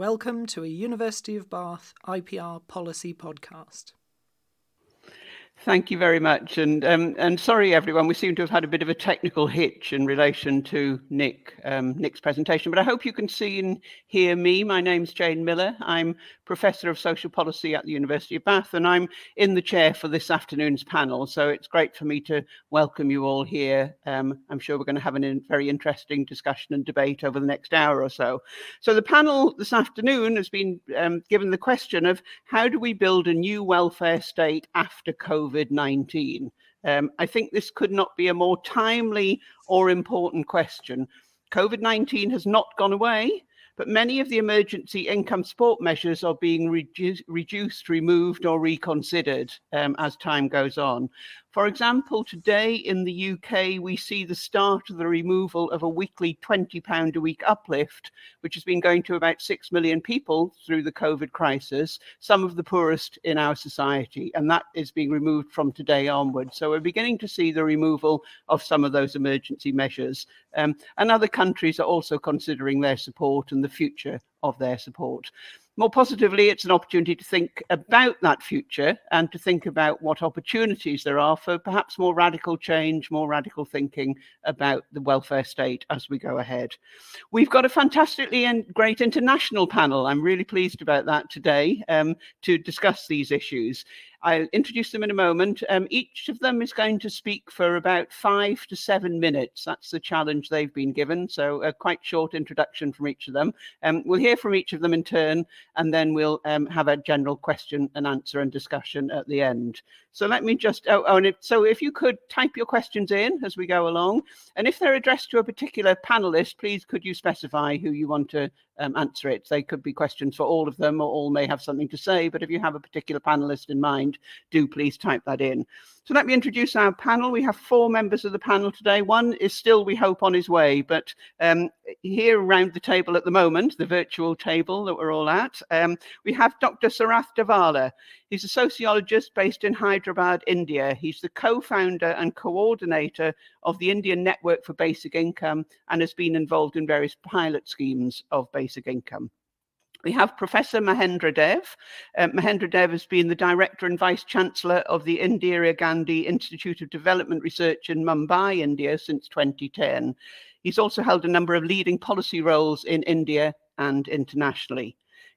Welcome to a University of Bath IPR policy podcast. Thank you very much. And um, and sorry, everyone, we seem to have had a bit of a technical hitch in relation to Nick um, Nick's presentation, but I hope you can see and hear me. My name's Jane Millar. I'm Professor of Social Policy at the University of Bath, and I'm in the chair for this afternoon's panel. So it's great for me to welcome you all here. Um, I'm sure we're going to have a in, very interesting discussion and debate over the next hour or so. So the panel this afternoon has been um, given the question of how do we build a new welfare state after COVID? COVID 19? Um, I think this could not be a more timely or important question. COVID 19 has not gone away but many of the emergency income support measures are being redu- reduced, removed, or reconsidered um, as time goes on. For example, today in the UK, we see the start of the removal of a weekly £20 a week uplift, which has been going to about 6 million people through the COVID crisis, some of the poorest in our society. And that is being removed from today onwards. So we're beginning to see the removal of some of those emergency measures. Um, and other countries are also considering their support and the future of their support. More positively, it's an opportunity to think about that future and to think about what opportunities there are for perhaps more radical change, more radical thinking about the welfare state as we go ahead. We've got a fantastically and great international panel. I'm really pleased about that today um, to discuss these issues. I'll introduce them in a moment. Um, each of them is going to speak for about five to seven minutes. That's the challenge they've been given. So a quite short introduction from each of them. Um, we'll hear from each of them in turn, and then we'll um, have a general question and answer and discussion at the end. So let me just, oh, oh and so if you could type your questions in as we go along, and if they're addressed to a particular panelist, please could you specify who you want to um, answer it. They could be questions for all of them, or all may have something to say. But if you have a particular panelist in mind, do please type that in. So let me introduce our panel. We have four members of the panel today. One is still, we hope, on his way, but um, here around the table at the moment, the virtual table that we're all at, um, we have Dr. Sarath Davala. He's a sociologist based in Hyderabad, India. He's the co-founder and coordinator of the Indian Network for Basic Income and has been involved in various pilot schemes of basic income. We have Professor Mahendra Dev. Uh, Mahendra Dev has been the Director and Vice Chancellor of the Indira Gandhi Institute of Development Research in Mumbai, India, since 2010. He's also held a number of leading policy roles in India and internationally.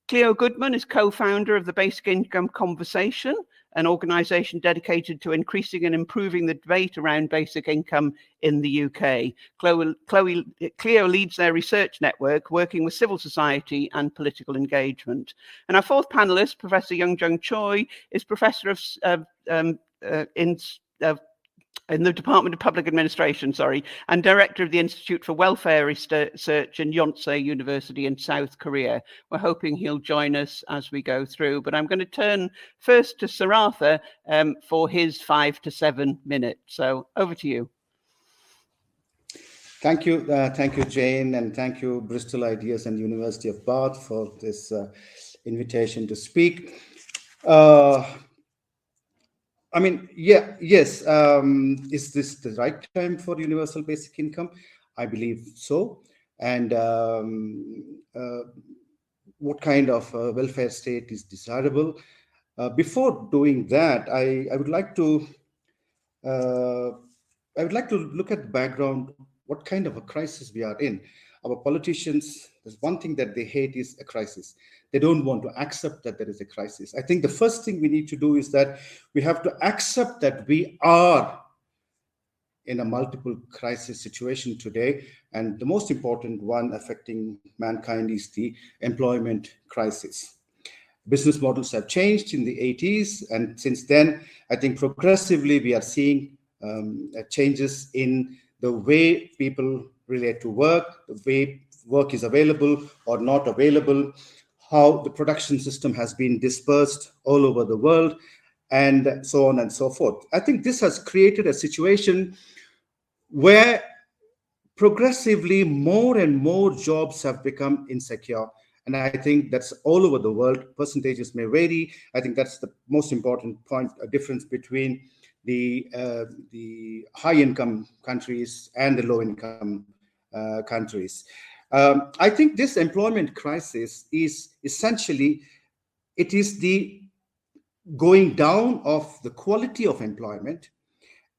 Cleo Goodman is co founder of the Basic Income Conversation, an organization dedicated to increasing and improving the debate around basic income in the UK. Chloe, Chloe, Cleo leads their research network, working with civil society and political engagement. And our fourth panelist, Professor Young Jung Choi, is professor of um, uh, in, uh, in the Department of Public Administration, sorry, and director of the Institute for Welfare Research in Yonsei University in South Korea. We're hoping he'll join us as we go through, but I'm going to turn first to Saratha um, for his five to seven minutes. So over to you. Thank you, uh, thank you, Jane, and thank you, Bristol Ideas and University of Bath, for this uh, invitation to speak. Uh, I mean, yeah, yes. Um, is this the right time for universal basic income? I believe so. And um, uh, what kind of uh, welfare state is desirable? Uh, before doing that, I, I would like to uh, I would like to look at the background. What kind of a crisis we are in? Our politicians. There's one thing that they hate is a crisis they don't want to accept that there is a crisis. I think the first thing we need to do is that we have to accept that we are in a multiple crisis situation today. And the most important one affecting mankind is the employment crisis. Business models have changed in the 80s. And since then, I think progressively we are seeing um, changes in the way people relate to work, the way work is available or not available, how the production system has been dispersed all over the world, and so on and so forth. I think this has created a situation where progressively more and more jobs have become insecure. And I think that's all over the world. Percentages may vary. I think that's the most important point, a difference between the, uh, the high income countries and the low income uh, countries. Um, I think this employment crisis is essentially it is the going down of the quality of employment,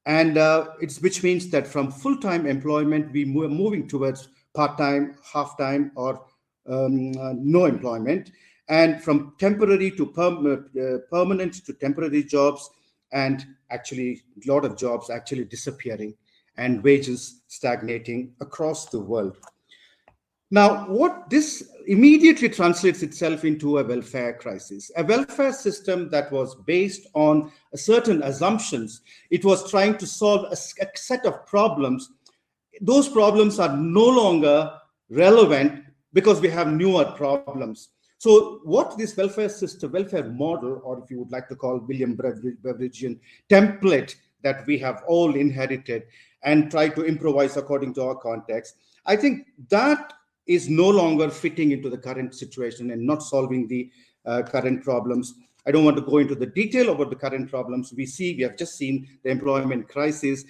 and uh, it's which means that from full-time employment we are moving towards part-time, half-time, or um, uh, no employment, and from temporary to perm- uh, permanent to temporary jobs, and actually a lot of jobs actually disappearing, and wages stagnating across the world. Now, what this immediately translates itself into a welfare crisis, a welfare system that was based on certain assumptions. It was trying to solve a, set of problems. Those problems are no longer relevant because we have newer problems. So, what this welfare system, welfare model, or if you would like to call William Beveridgean template that we have all inherited and try to improvise according to our context, I think that is no longer fitting into the current situation and not solving the uh, current problems. I don't want to go into the detail about the current problems. We see, we have just seen the employment crisis,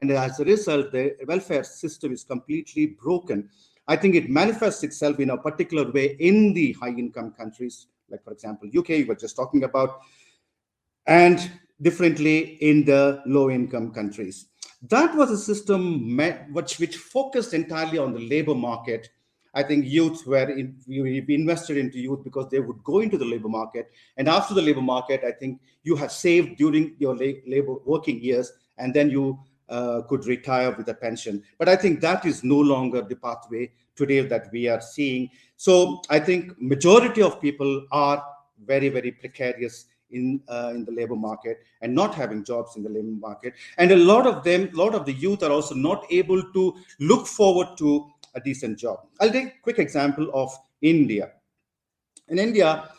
and as a result, the welfare system is completely broken. I think it manifests itself in a particular way in the high income countries, like, for example, UK, we were just talking about, and differently in the low income countries. That was a system which, which focused entirely on the labor market I think youth were in, we invested into youth because they would go into the labor market, and after the labor market, I think you have saved during your labor working years, and then you uh, could retire with a pension. But I think that is no longer the pathway today that we are seeing. So I think majority of people are very very precarious in uh, in the labor market and not having jobs in the labor market and a lot of them a lot of the youth are also not able to look forward to a decent job. I'll take a quick example of India. In India,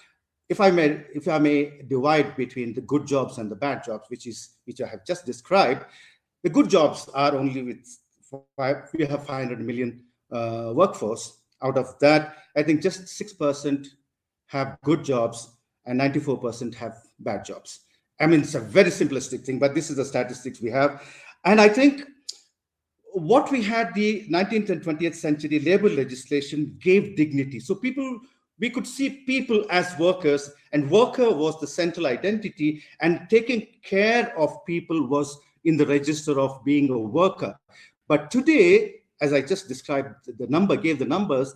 if I may, if I may divide between the good jobs and the bad jobs, which is which I have just described, the good jobs are only with five, we have 500 million uh, workforce. Out of that, I think just six percent have good jobs and 94% have bad jobs. I mean, it's a very simplistic thing, but this is the statistics we have. And I think what we had the 19th and 20th century labor legislation gave dignity. So people, we could see people as workers, and worker was the central identity, and taking care of people was in the register of being a worker. But today, as I just described, the number gave the numbers.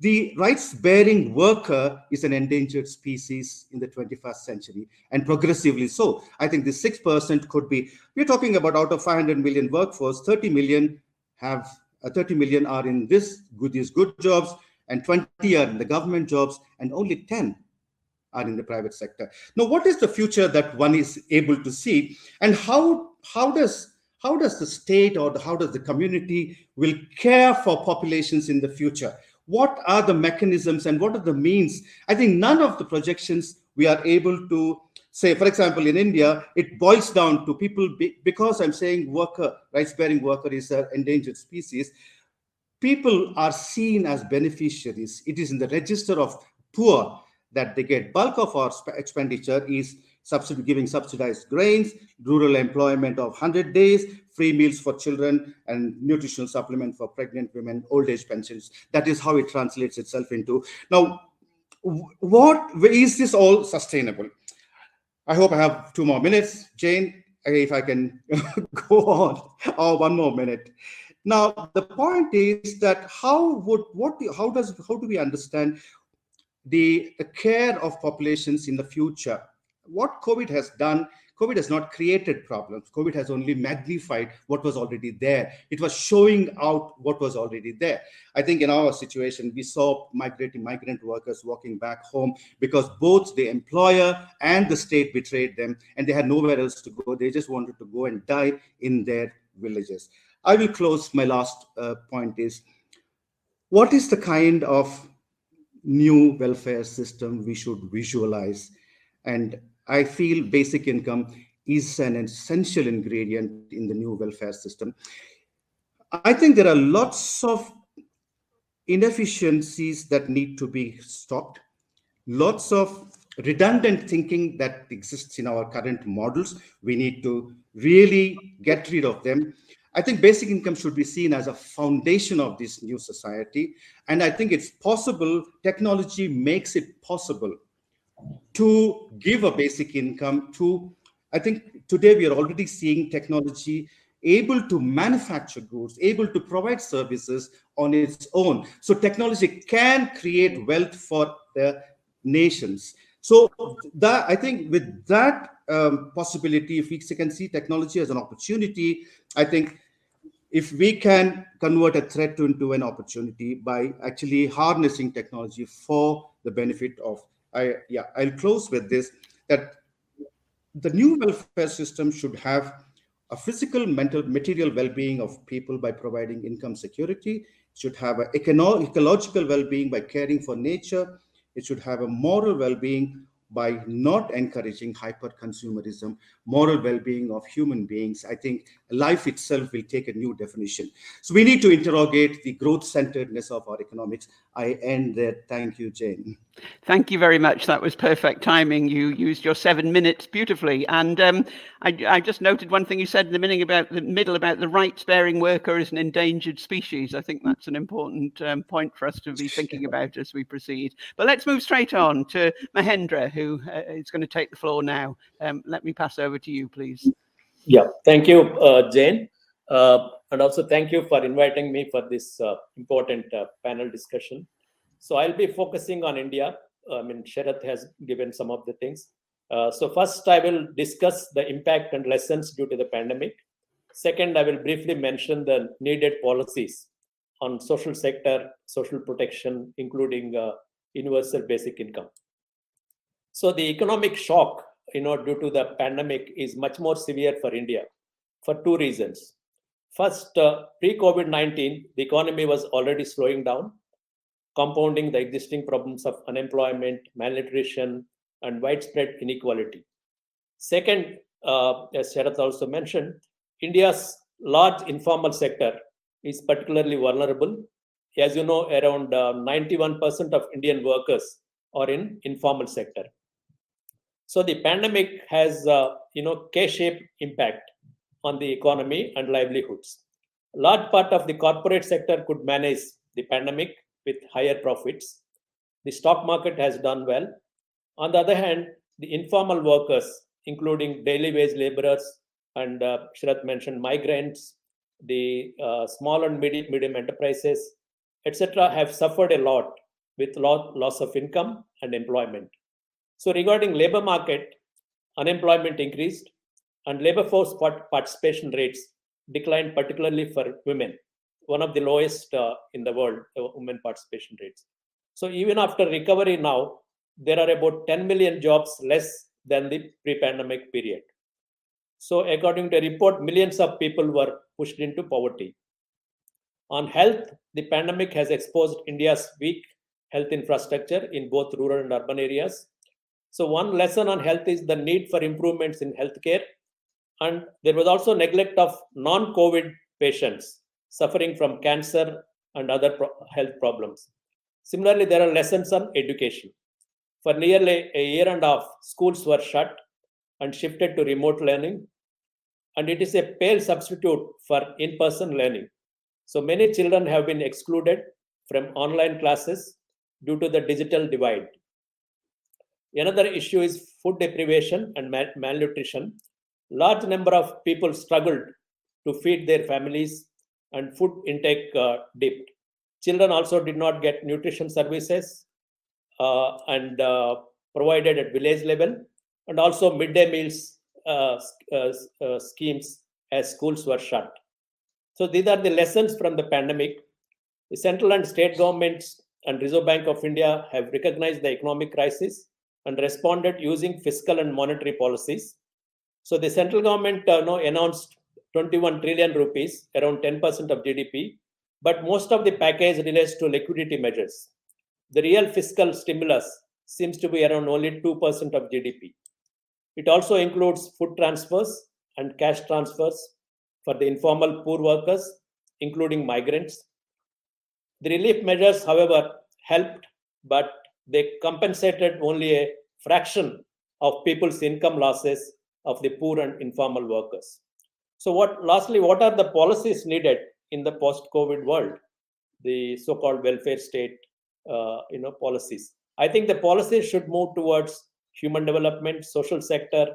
The rights bearing worker is an endangered species in the 21st century and progressively so. I think the 6% could be, we're talking about out of 500 million workforce, 30 million have uh, 30 million are in this good, these good jobs and 20 are in the government jobs and only 10 are in the private sector. Now, what is the future that one is able to see and how, how does how does the state or the, how does the community will care for populations in the future? What are the mechanisms and what are the means? I think none of the projections we are able to say, for example, in India, it boils down to people, because I'm saying worker, rights bearing worker is an endangered species, people are seen as beneficiaries. It is in the register of poor that they get. Bulk of our expenditure is subsidy, giving subsidized grains, rural employment of 100 days, free meals for children, and nutritional supplement for pregnant women, old age pensions. That is how it translates itself into. Now, what is this all sustainable? I hope I have two more minutes. Jane, if I can go on, or oh, one more minute. Now, the point is that how would what how does how do we understand the, the care of populations in the future what COVID has done, COVID has not created problems. COVID has only magnified what was already there. It was showing out what was already there. I think in our situation, we saw migrating migrant workers walking back home because both the employer and the state betrayed them and they had nowhere else to go. They just wanted to go and die in their villages. I will close. My last uh, point is what is the kind of new welfare system we should visualize? And I feel basic income is an essential ingredient in the new welfare system. I think there are lots of inefficiencies that need to be stopped, lots of redundant thinking that exists in our current models. We need to really get rid of them. I think basic income should be seen as a foundation of this new society. And I think it's possible, technology makes it possible to give a basic income to, I think today we are already seeing technology able to manufacture goods, able to provide services on its own. So technology can create wealth for the nations. So that I think with that um, possibility, if we can see technology as an opportunity, I think if we can convert a threat into an opportunity by actually harnessing technology for the benefit of, I yeah, I'll close with this that the new welfare system should have a physical, mental, material well-being of people by providing income security. It should have an ecological well-being by caring for nature. It should have a moral well-being by not encouraging hyper consumerism, moral well being of human beings, I think life itself will take a new definition. So we need to interrogate the growth centeredness of our economics. I end there. Thank you, Jane. Thank you very much. That was perfect timing. You used your seven minutes beautifully. And um, I, I, just noted one thing you said in the middle about the middle about the rights-bearing worker as an endangered species. I think that's an important um, point for us to be thinking about as we proceed. But let's move straight on to Mahendra, who uh, is going to take the floor now. Um, let me pass over to you, please. Yeah, thank you, uh, Jane. Uh, and also thank you for inviting me for this uh, important uh, panel discussion. So I'll be focusing on India. I mean, Sharath has given some of the things. Uh, so first, I will discuss the impact and lessons due to the pandemic. Second, I will briefly mention the needed policies on social sector, social protection, including uh, universal basic income. So the economic shock, you know, due to the pandemic is much more severe for India for two reasons. First, uh, pre-COVID-19, the economy was already slowing down compounding the existing problems of unemployment, malnutrition, and widespread inequality. Second, uh, as Sharath also mentioned, India's large informal sector is particularly vulnerable. As you know, around uh, 91% of Indian workers are in informal sector. So the pandemic has, uh, you know, K-shaped impact on the economy and livelihoods. A large part of the corporate sector could manage the pandemic with higher profits. The stock market has done well. On the other hand, the informal workers, including daily wage laborers and uh, mentioned migrants, the uh, small and medium, medium enterprises, etc., have suffered a lot with loss of income and employment. So, regarding labor market, unemployment increased and labor force participation rates declined, particularly for women one of the lowest uh, in the world, uh, women participation rates. So even after recovery now, there are about 10 million jobs less than the pre-pandemic period. So according to a report, millions of people were pushed into poverty. On health, the pandemic has exposed India's weak health infrastructure in both rural and urban areas. So one lesson on health is the need for improvements in healthcare. And there was also neglect of non-COVID patients suffering from cancer and other pro- health problems. Similarly, there are lessons on education. For nearly a year and a half, schools were shut and shifted to remote learning, and it is a pale substitute for in person learning. So many children have been excluded from online classes due to the digital divide. Another issue is food deprivation and mal- malnutrition. Large number of people struggled to feed their families and food intake uh, dipped. Children also did not get nutrition services uh, and uh, provided at village level, and also midday meals uh, uh, uh, schemes as schools were shut. So these are the lessons from the pandemic. The central and state governments and Reserve Bank of India have recognized the economic crisis and responded using fiscal and monetary policies. So the central government uh, now announced 21 trillion rupees, around 10% of GDP, but most of the package relates to liquidity measures. The real fiscal stimulus seems to be around only 2% of GDP. It also includes food transfers and cash transfers for the informal poor workers, including migrants. The relief measures, however, helped, but they compensated only a fraction of people's income losses of the poor and informal workers. So, what lastly, what are the policies needed in the post-COVID world? The so-called welfare state, uh, you know, policies. I think the policies should move towards human development, social sector,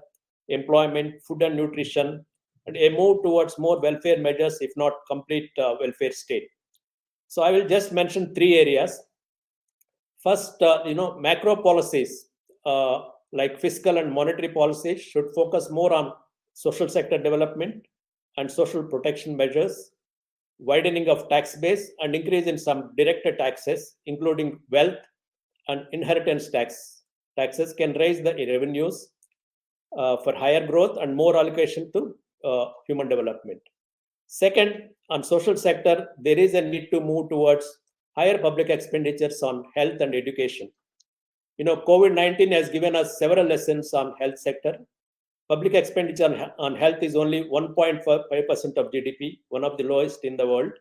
employment, food and nutrition, and a move towards more welfare measures, if not complete uh, welfare state. So I will just mention three areas. First, uh, you know, macro policies uh, like fiscal and monetary policies should focus more on social sector development and social protection measures, widening of tax base, and increase in some directed taxes, including wealth and inheritance tax. Taxes can raise the revenues uh, for higher growth and more allocation to uh, human development. Second, on social sector, there is a need to move towards higher public expenditures on health and education. You know, COVID-19 has given us several lessons on health sector. Public expenditure on, health is only 1.5% of GDP, one of the lowest in the world.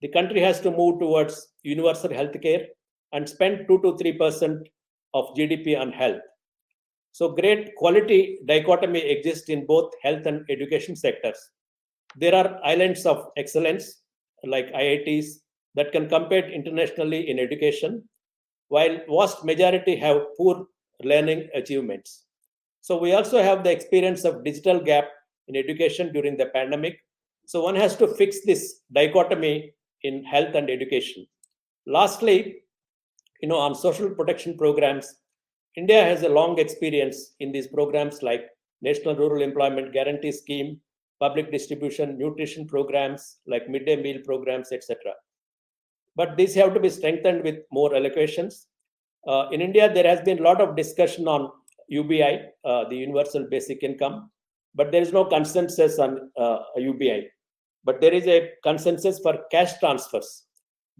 The country has to move towards universal health care and spend 2 to 3% of GDP on health. So great quality dichotomy exists in both health and education sectors. There are islands of excellence like IITs that can compete internationally in education, while vast majority have poor learning achievements. So we also have the experience of digital gap in education during the pandemic. So one has to fix this dichotomy in health and education. Lastly, you know, on social protection programs, India has a long experience in these programs like National Rural Employment Guarantee Scheme, public distribution, nutrition programs like midday meal programs, etc. But these have to be strengthened with more allocations. Uh, in India, there has been a lot of discussion on UBI, uh, the Universal Basic Income, but there is no consensus on uh, UBI. But there is a consensus for cash transfers,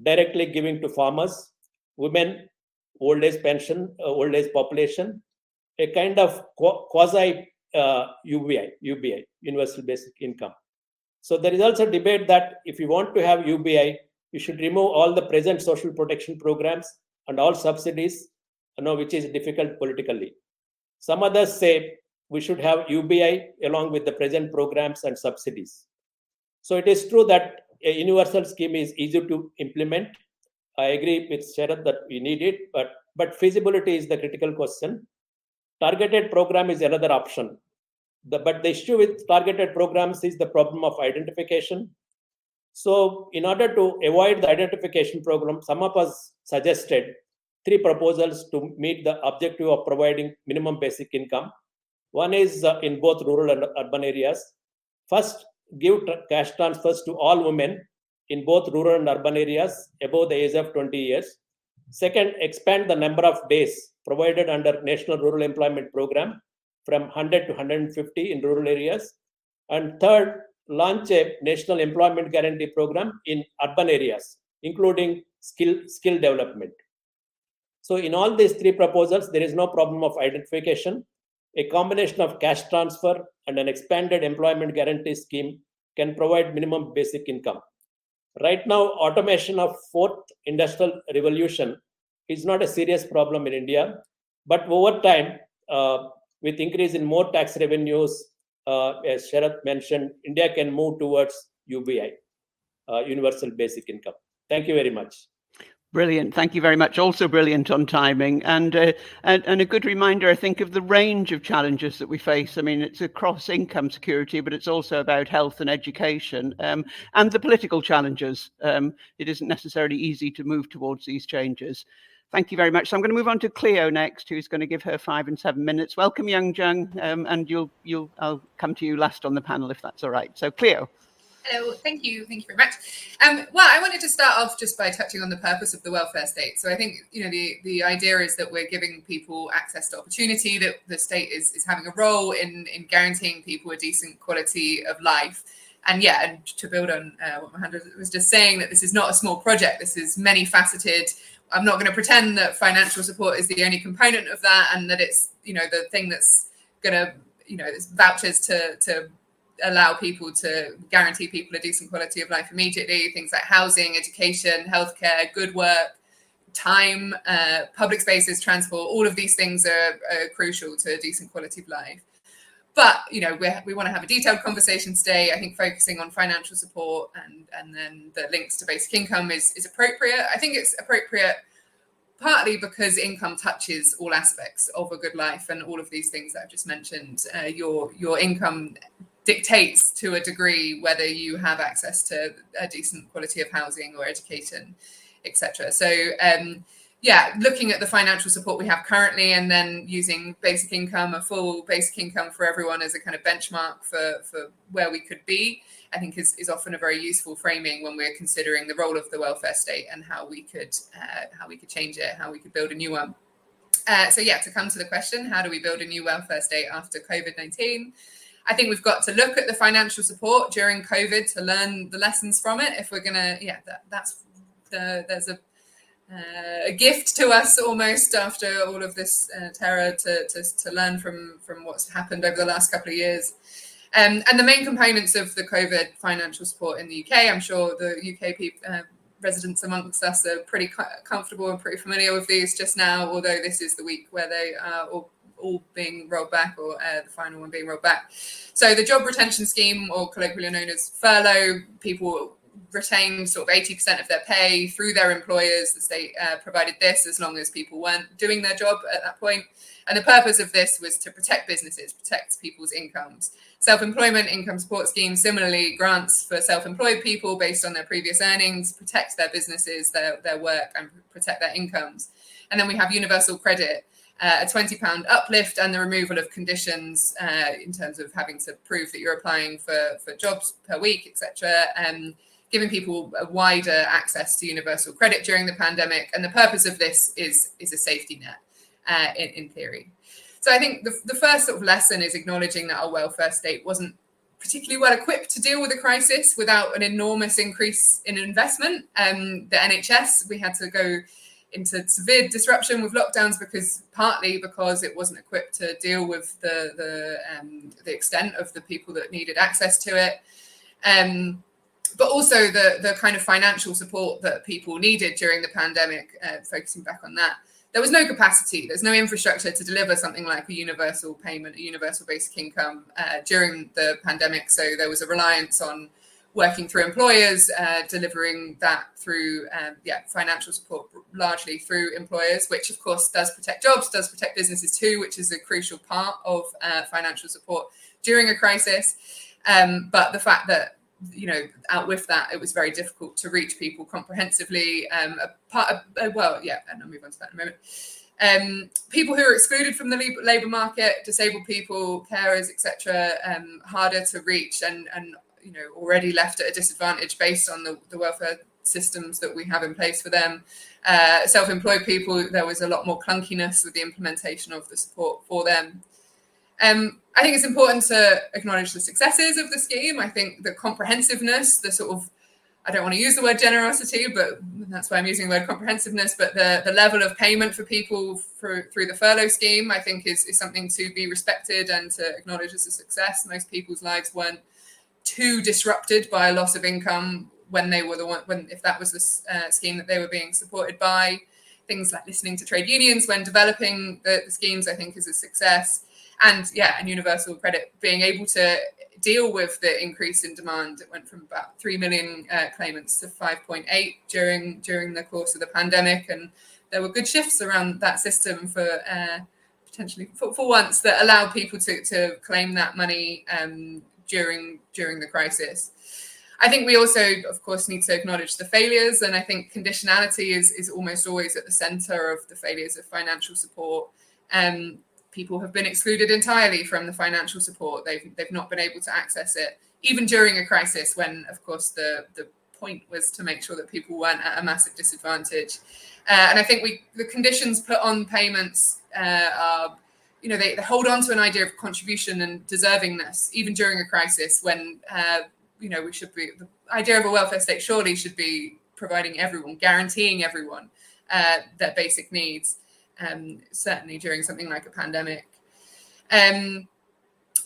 directly giving to farmers, women, old age pension, uh, old age population, a kind of quasi uh, UBI, UBI, Universal Basic Income. So there is also debate that if you want to have UBI, you should remove all the present social protection programs and all subsidies, you know, which is difficult politically. Some others say we should have UBI along with the present programs and subsidies. So it is true that a universal scheme is easy to implement I agree with Sharath that we need it, but but feasibility is the critical question. Targeted program is another option. The, but the issue with targeted programs is the problem of identification. So, in order to avoid the identification program, some of us suggested three proposals to meet the objective of providing minimum basic income. One is uh, in both rural and urban areas. First, give cash transfers to all women in both rural and urban areas above the age of 20 years. Second, expand the number of days provided under National Rural Employment Program from 100 to 150 in rural areas. And third, launch a National Employment Guarantee Program in urban areas, including skill, skill development. So in all these three proposals, there is no problem of identification. A combination of cash transfer and an expanded employment guarantee scheme can provide minimum basic income right now automation of fourth industrial revolution is not a serious problem in india but over time uh, with increase in more tax revenues uh, as sharath mentioned india can move towards ubi uh, universal basic income thank you very much Brilliant. Thank you very much. Also brilliant on timing and, uh, and, and a good reminder, I think, of the range of challenges that we face. I mean, it's across income security, but it's also about health and education um, and the political challenges. Um, it isn't necessarily easy to move towards these changes. Thank you very much. So I'm going to move on to Cleo next, who's going to give her five and seven minutes. Welcome, Young Jung, um, and you'll you'll I'll come to you last on the panel if that's all right. So Cleo. Hello, thank you, thank you very much. Um, well, I wanted to start off just by touching on the purpose of the welfare state. So I think you know the the idea is that we're giving people access to opportunity, that the state is is having a role in in guaranteeing people a decent quality of life. And yeah, and to build on uh, what Mohammed was just saying, that this is not a small project. This is many faceted. I'm not going to pretend that financial support is the only component of that, and that it's you know the thing that's going to you know it's vouchers to to allow people to guarantee people a decent quality of life immediately. Things like housing, education, healthcare, good work, time, uh, public spaces, transport. All of these things are, are crucial to a decent quality of life. But you know we we want to have a detailed conversation today. I think focusing on financial support and and then the links to basic income is is appropriate. I think it's appropriate partly because income touches all aspects of a good life and all of these things that I've just mentioned. Uh, your your income dictates to a degree whether you have access to a decent quality of housing or education, etc. So um, yeah, looking at the financial support we have currently and then using basic income, a full basic income for everyone as a kind of benchmark for, for where we could be, I think is, is often a very useful framing when we're considering the role of the welfare state and how we could uh, how we could change it, how we could build a new one. Uh, so yeah, to come to the question, how do we build a new welfare state after COVID-19? I think we've got to look at the financial support during COVID to learn the lessons from it. If we're gonna, yeah, that, that's the, there's a uh, a gift to us almost after all of this uh, terror to, to, to, learn from, from what's happened over the last couple of years. Um, and the main components of the COVID financial support in the UK, I'm sure the UK people, uh, residents amongst us are pretty comfortable and pretty familiar with these just now, although this is the week where they are all, all being rolled back or uh, the final one being rolled back. So the job retention scheme, or colloquially known as furlough, people retained sort of 80% of their pay through their employers. The state uh, provided this as long as people weren't doing their job at that point. And the purpose of this was to protect businesses, protect people's incomes. Self employment income support scheme similarly grants for self employed people based on their previous earnings, protect their businesses, their, their work, and protect their incomes. And then we have universal credit, uh, a £20 uplift and the removal of conditions uh, in terms of having to prove that you're applying for, for jobs per week, etc. Um, giving people a wider access to universal credit during the pandemic. And the purpose of this is, is a safety net uh, in, in theory. So I think the, the first sort of lesson is acknowledging that our welfare state wasn't particularly well equipped to deal with a crisis without an enormous increase in investment. Um, the NHS, we had to go into severe disruption with lockdowns because partly because it wasn't equipped to deal with the the, um, the extent of the people that needed access to it. Um, but also the the kind of financial support that people needed during the pandemic, uh, focusing back on that. There was no capacity. There's no infrastructure to deliver something like a universal payment, a universal basic income uh, during the pandemic. So there was a reliance on working through employers, uh, delivering that through um, yeah financial support largely through employers, which of course does protect jobs, does protect businesses too, which is a crucial part of uh, financial support during a crisis. Um, but the fact that you know, out with that, it was very difficult to reach people comprehensively. Um, a part of, uh, well, yeah, and I'll move on to that in a moment. Um, people who are excluded from the labour market, disabled people, carers, etc., um, harder to reach and and you know already left at a disadvantage based on the, the welfare systems that we have in place for them. Uh, self-employed people, there was a lot more clunkiness with the implementation of the support for them. Um, I think it's important to acknowledge the successes of the scheme. I think the comprehensiveness, the sort of, I don't want to use the word generosity, but that's why I'm using the word comprehensiveness, but the, the level of payment for people for, through the furlough scheme, I think is, is something to be respected and to acknowledge as a success. Most people's lives weren't too disrupted by a loss of income when they were the one, when if that was the uh, scheme that they were being supported by. Things like listening to trade unions when developing the, the schemes, I think, is a success and yeah, and universal credit being able to deal with the increase in demand. It went from about three million uh, claimants to 5.8 during during the course of the pandemic, and there were good shifts around that system for uh, potentially for, for, once that allowed people to, to claim that money um, during during the crisis. I think we also, of course, need to acknowledge the failures, and I think conditionality is is almost always at the centre of the failures of financial support. Um, people have been excluded entirely from the financial support. They've they've not been able to access it, even during a crisis when, of course, the the point was to make sure that people weren't at a massive disadvantage. Uh, and I think we the conditions put on payments uh, are, you know, they, they, hold on to an idea of contribution and deservingness, even during a crisis when, uh, you know, we should be the idea of a welfare state surely should be providing everyone, guaranteeing everyone uh, their basic needs um, certainly during something like a pandemic. Um,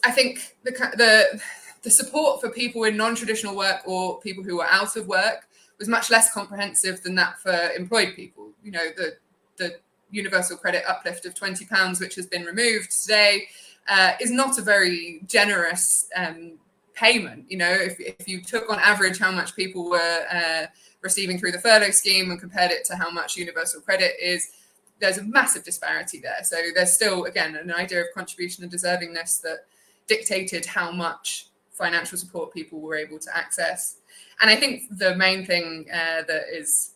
I think the, the the support for people in non-traditional work or people who are out of work was much less comprehensive than that for employed people. You know, the the universal credit uplift of twenty pounds, which has been removed today, uh, is not a very generous um, payment. You know, if, if you took on average how much people were uh, receiving through the furlough scheme and compared it to how much universal credit is, there's a massive disparity there. So there's still, again, an idea of contribution and deservingness that dictated how much financial support people were able to access. And I think the main thing uh, that is,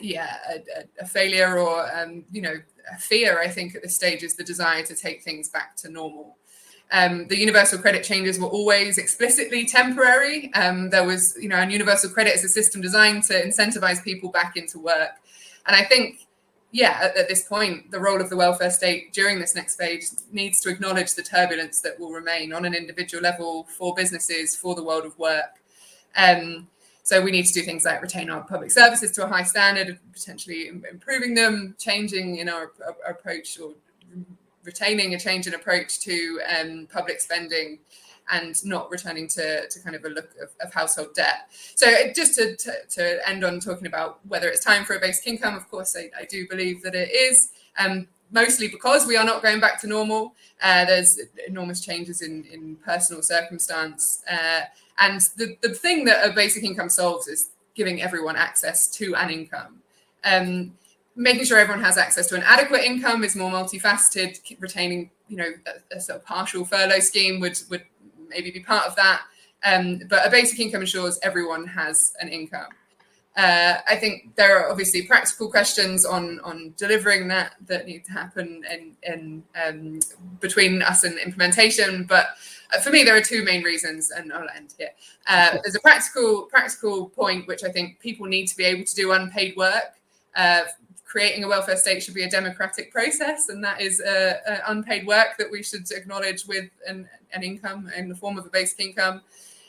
yeah, a, a failure or, um, you know, a fear, I think, at this stage is the desire to take things back to normal. Um, the universal credit changes were always explicitly temporary. Um, there was, you know, and universal credit is a system designed to incentivize people back into work. And I think yeah, at, at, this point, the role of the welfare state during this next phase needs to acknowledge the turbulence that will remain on an individual level for businesses, for the world of work. Um, so we need to do things like retain our public services to a high standard, potentially improving them, changing in our, our approach or retaining a change in approach to um, public spending and not returning to, to kind of a look of, of household debt. So just to, to, to, end on talking about whether it's time for a basic income, of course, I, I do believe that it is. Um, mostly because we are not going back to normal. Uh, there's enormous changes in, in personal circumstance. Uh, and the, the thing that a basic income solves is giving everyone access to an income. Um, making sure everyone has access to an adequate income is more multifaceted. Retaining, you know, a, a sort of partial furlough scheme would would maybe be part of that. Um, but a basic income ensures everyone has an income. Uh, I think there are obviously practical questions on on delivering that that need to happen in, in um, between us and implementation. But uh, for me, there are two main reasons, and I'll end here. Uh, there's a practical practical point which I think people need to be able to do unpaid work. Uh, creating a welfare state should be a democratic process, and that is uh, uh, unpaid work that we should acknowledge with an, an income in the form of a basic income.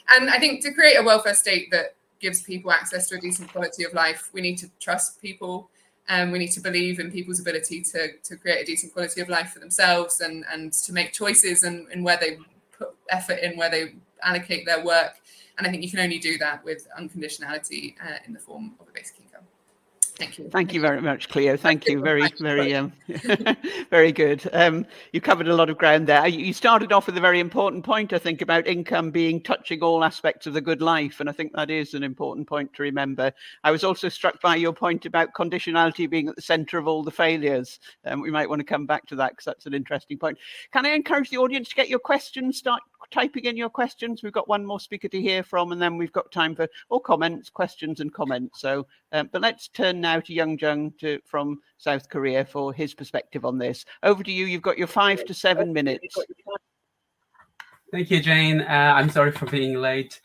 And I think to create a welfare state that gives people access to a decent quality of life, we need to trust people and we need to believe in people's ability to, to create a decent quality of life for themselves and, and to make choices and, where they put effort in, where they allocate their work. And I think you can only do that with unconditionality uh, in the form of a basic. Thank you. Thank you very much, Cleo. Thank, you. Very, very, um, very good. Um, you covered a lot of ground there. You started off with a very important point, I think, about income being touching all aspects of the good life, and I think that is an important point to remember. I was also struck by your point about conditionality being at the centre of all the failures. Um, we might want to come back to that because that's an interesting point. Can I encourage the audience to get your questions, start typing in your questions. We've got one more speaker to hear from, and then we've got time for all comments, questions, and comments. So, um, but let's turn now to Young Jung to, from South Korea for his perspective on this. Over to you. You've got your five to seven minutes. Thank you, Jane. Uh, I'm sorry for being late.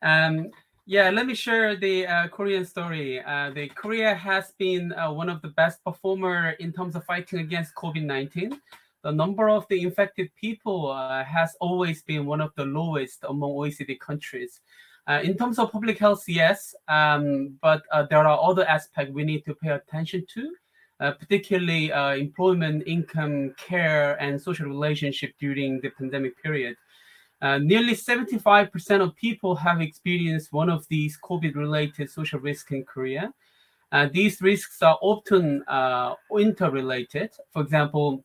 Um, yeah, let me share the uh, Korean story. Uh, the Korea has been uh, one of the best performer in terms of fighting against COVID-19 the number of the infected people uh, has always been one of the lowest among OECD countries. Uh, in terms of public health, yes, um, but uh, there are other aspects we need to pay attention to, uh, particularly uh, employment, income, care, and social relationship during the pandemic period. Uh, nearly 75% of people have experienced one of these COVID-related social risks in Korea. these risks are often interrelated. For example,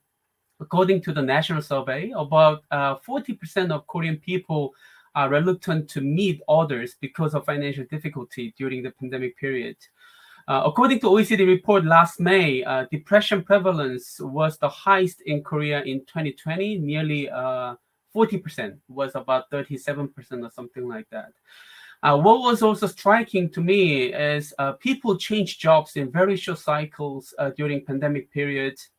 According to the national survey, about uh, 40% of Korean people are reluctant to meet others because of financial difficulty during the pandemic period. Uh, according to OECD report last May, uh, depression prevalence was the highest in Korea in 2020. Nearly 40% uh, was about 37% or something like that. Uh, what was also striking to me is uh, people change jobs in very short cycles during pandemic periods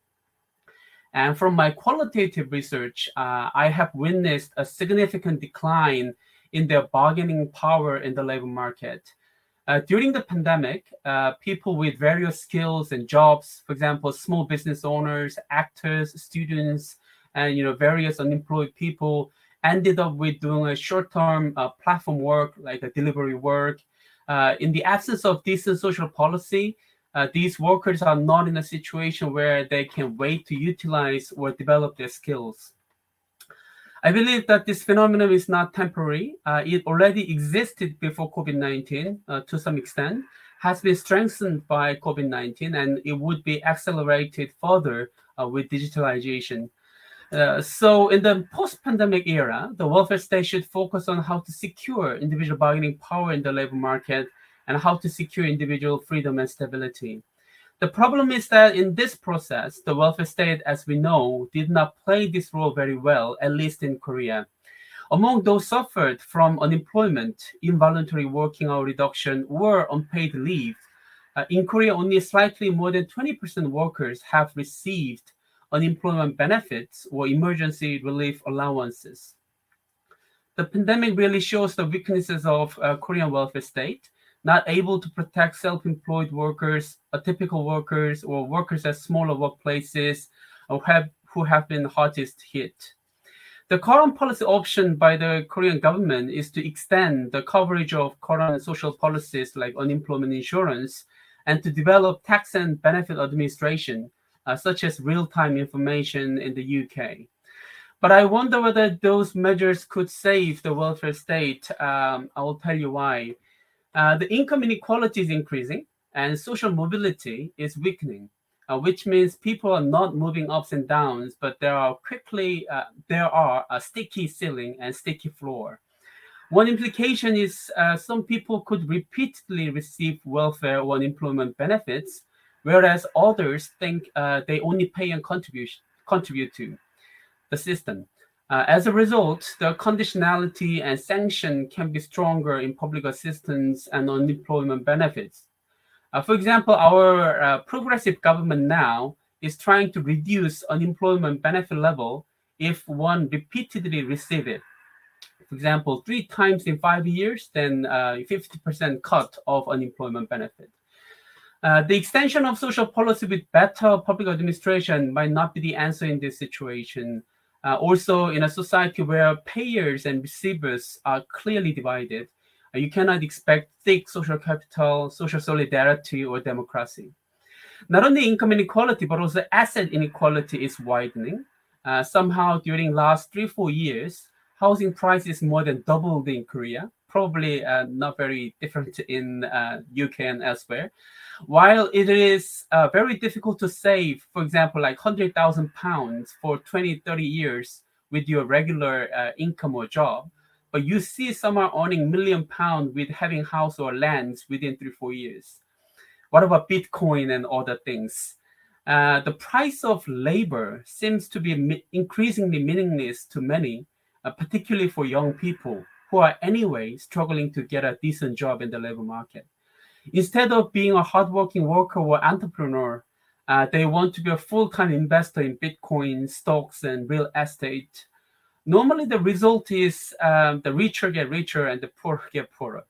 and from my qualitative research, uh, I have witnessed a significant decline in their bargaining power in the labor market. Uh, during the pandemic, uh, people with various skills and jobs, for example, small business owners, actors, students, and you know various unemployed people, ended up with doing a short-term uh, platform work like a delivery work. Uh, in the absence of decent social policy, uh, these workers are not in a situation where they can wait to utilize or develop their skills. I believe that this phenomenon is not temporary. Uh, it already existed before COVID 19 uh, to some extent, has been strengthened by COVID 19, and it would be accelerated further uh, with digitalization. Uh, so, in the post pandemic era, the welfare state should focus on how to secure individual bargaining power in the labor market and how to secure individual freedom and stability. The problem is that in this process, the welfare state, as we know, did not play this role very well, at least in Korea. Among those suffered from unemployment, involuntary working hour reduction, or unpaid leave, uh, in Korea, only slightly more than 20% workers have received unemployment benefits or emergency relief allowances. The pandemic really shows the weaknesses of uh, Korean welfare state, not able to protect self-employed workers, atypical workers, or workers at smaller workplaces who have, who have been hardest hit. The current policy option by the Korean government is to extend the coverage of current social policies like unemployment insurance and to develop tax and benefit administration, uh, such as real time information in the UK. But I wonder whether those measures could save the welfare state. Um, I will tell you why. Uh, the income inequality is increasing and social mobility is weakening uh, which means people are not moving ups and downs, but there are quickly uh, there are a sticky ceiling and sticky floor. One implication is uh, some people could repeatedly receive welfare or unemployment benefits, whereas others think uh, they only pay and contribute contribute to the system. Uh, as a result, the conditionality and sanction can be stronger in public assistance and unemployment benefits. Uh, for example, our uh, progressive government now is trying to reduce unemployment benefit level if one repeatedly receive it. For example, three times in five years, then 50% uh, cut of unemployment benefit. Uh, the extension of social policy with better public administration might not be the answer in this situation. Uh, also, in a society where payers and receivers are clearly divided, you cannot expect thick social capital, social solidarity, or democracy. Not only income inequality, but also asset inequality is widening. Uh, somehow, during last three, four years, housing prices more than doubled in Korea, probably uh, not very different in uh, UK and elsewhere. While it is uh, very difficult to save, for example, like 100,000 pounds for 20, 30 years with your regular uh, income or job, but you see some are earning million pound with having house or lands within three four years. What about bitcoin and other things? Uh, the price of labor seems to be mi- increasingly meaningless to many uh, particularly for young people who are anyway struggling to get a decent job in the labor market instead of being a hardworking worker or entrepreneur uh, they want to be a full-time investor in bitcoin stocks and real estate normally the result is um, the richer get richer and the poor get poorer.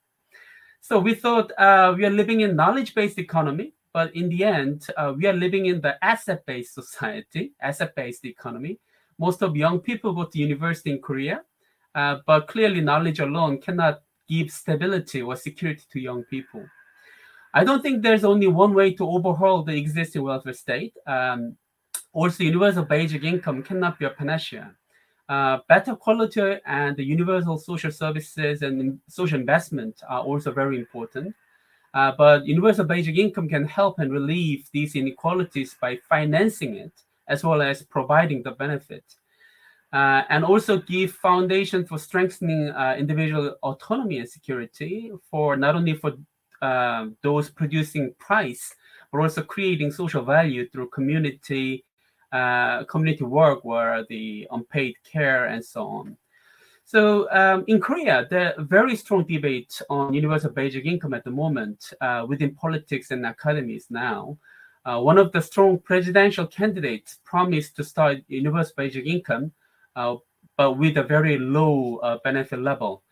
So we thought uh, we are living in knowledge-based economy, but in the end, uh, we are living in the asset-based society, asset-based economy. Most of young people go to university in Korea, uh, but clearly knowledge alone cannot give stability or security to young people. I don't think there's only one way to overhaul the existing welfare state. Um, also, universal basic income cannot be a panacea. Uh, better quality and universal social services and social investment are also very important. Uh, but universal basic income can help and relieve these inequalities by financing it as well as providing the benefit. Uh, and also give foundation for strengthening uh, individual autonomy and security for not only for uh, those producing price, but also creating social value through community uh, community work where the unpaid care and so on. So um, in Korea, there very strong debate on universal basic income at the moment uh, within politics and academies now. Uh, one of the strong presidential candidates promised to start universal basic income, but with a very low uh, benefit level.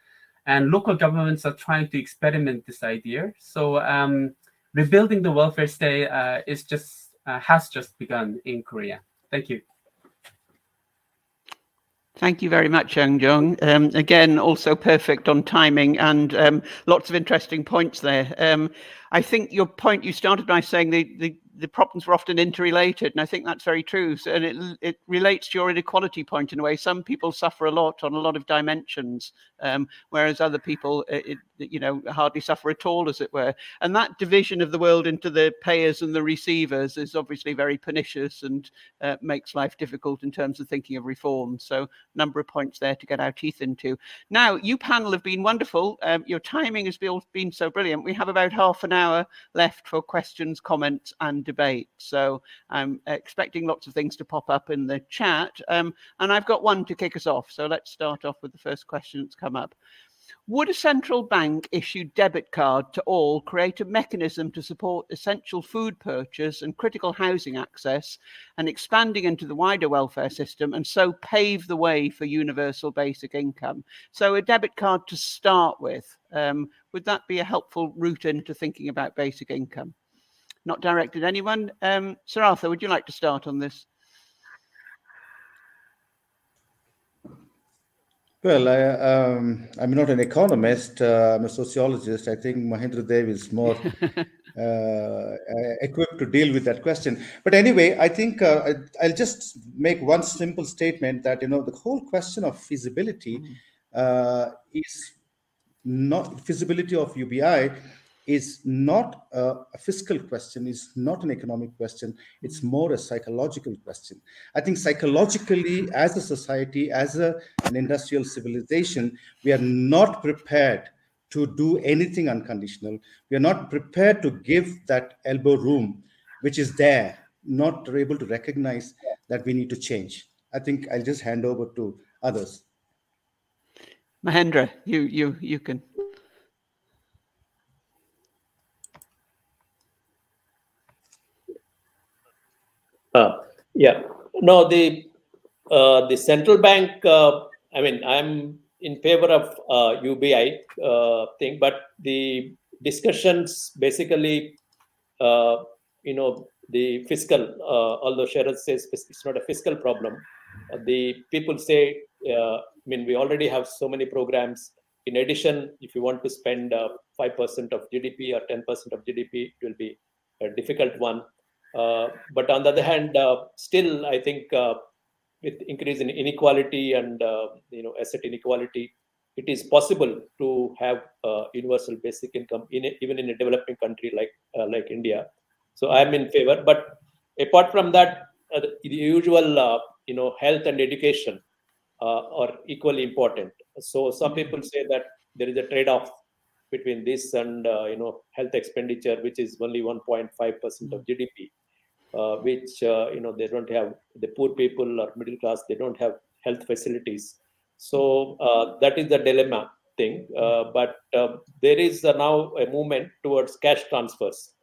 And local governments are trying to experiment this idea. So um, rebuilding the welfare state uh, is just has just begun in Korea. Thank you. Thank you very much, Young Jung. Um, again, also perfect on timing and um, lots of interesting points there. Um, I think your point, you started by saying the, the, the, problems were often interrelated, and I think that's very true. So, and it, it relates to your inequality point in a way. Some people suffer a lot on a lot of dimensions, um, whereas other people, it, you know, hardly suffer at all, as it were. And that division of the world into the payers and the receivers is obviously very pernicious and uh, makes life difficult in terms of thinking of reform. So, number of points there to get our teeth into. Now, you panel have been wonderful. Um, your timing has been, been so brilliant. We have about half an hour left for questions, comments, and debate. So, I'm expecting lots of things to pop up in the chat. Um, and I've got one to kick us off. So, let's start off with the first question that's come up. Would a central bank issued debit card to all create a mechanism to support essential food purchase and critical housing access and expanding into the wider welfare system and so pave the way for universal basic income? So, a debit card to start with, um, would that be a helpful route into thinking about basic income? Not directed anyone. Um, Sarath, would you like to start on this? Well, I, um, I'm not an economist. Uh, I'm a sociologist. I think Mahendra Dev is more uh, equipped to deal with that question. But anyway, I think uh, I'll just make one simple statement that you know the whole question of feasibility uh, is not feasibility of UBI is not a, a, fiscal question, is not an economic question. It's more a psychological question. I think psychologically, as a society, as a, an industrial civilization, we are not prepared to do anything unconditional. We are not prepared to give that elbow room, which is there, not able to recognize that we need to change. I think I'll just hand over to others. Mahendra, you you you can Uh, yeah. No, the uh, the central bank. Uh, I mean, I'm in favor of uh, UBI uh, thing, but the discussions basically, uh, you know, the fiscal. Uh, although Sarath says it's not a fiscal problem, the people say. I mean, we already have so many programs. In addition, if you want to spend five percent of GDP or ten percent of GDP, it will be a difficult one Uh, but on the other hand, uh, still, I think uh, with increase in inequality and uh, you know asset inequality, it is possible to have uh, universal basic income in a, even in a developing country like like India. So I am in favor. But apart from that, the usual you know health and education are equally important. So some mm-hmm. people say that there is a trade-off between this and uh, you know health expenditure, which is only 1.5 percent of mm-hmm. GDP, uh, which uh, you know they don't have the poor people or middle class, they don't have health facilities. So uh, that is the dilemma thing. Uh, but uh, there is now a movement towards cash transfers,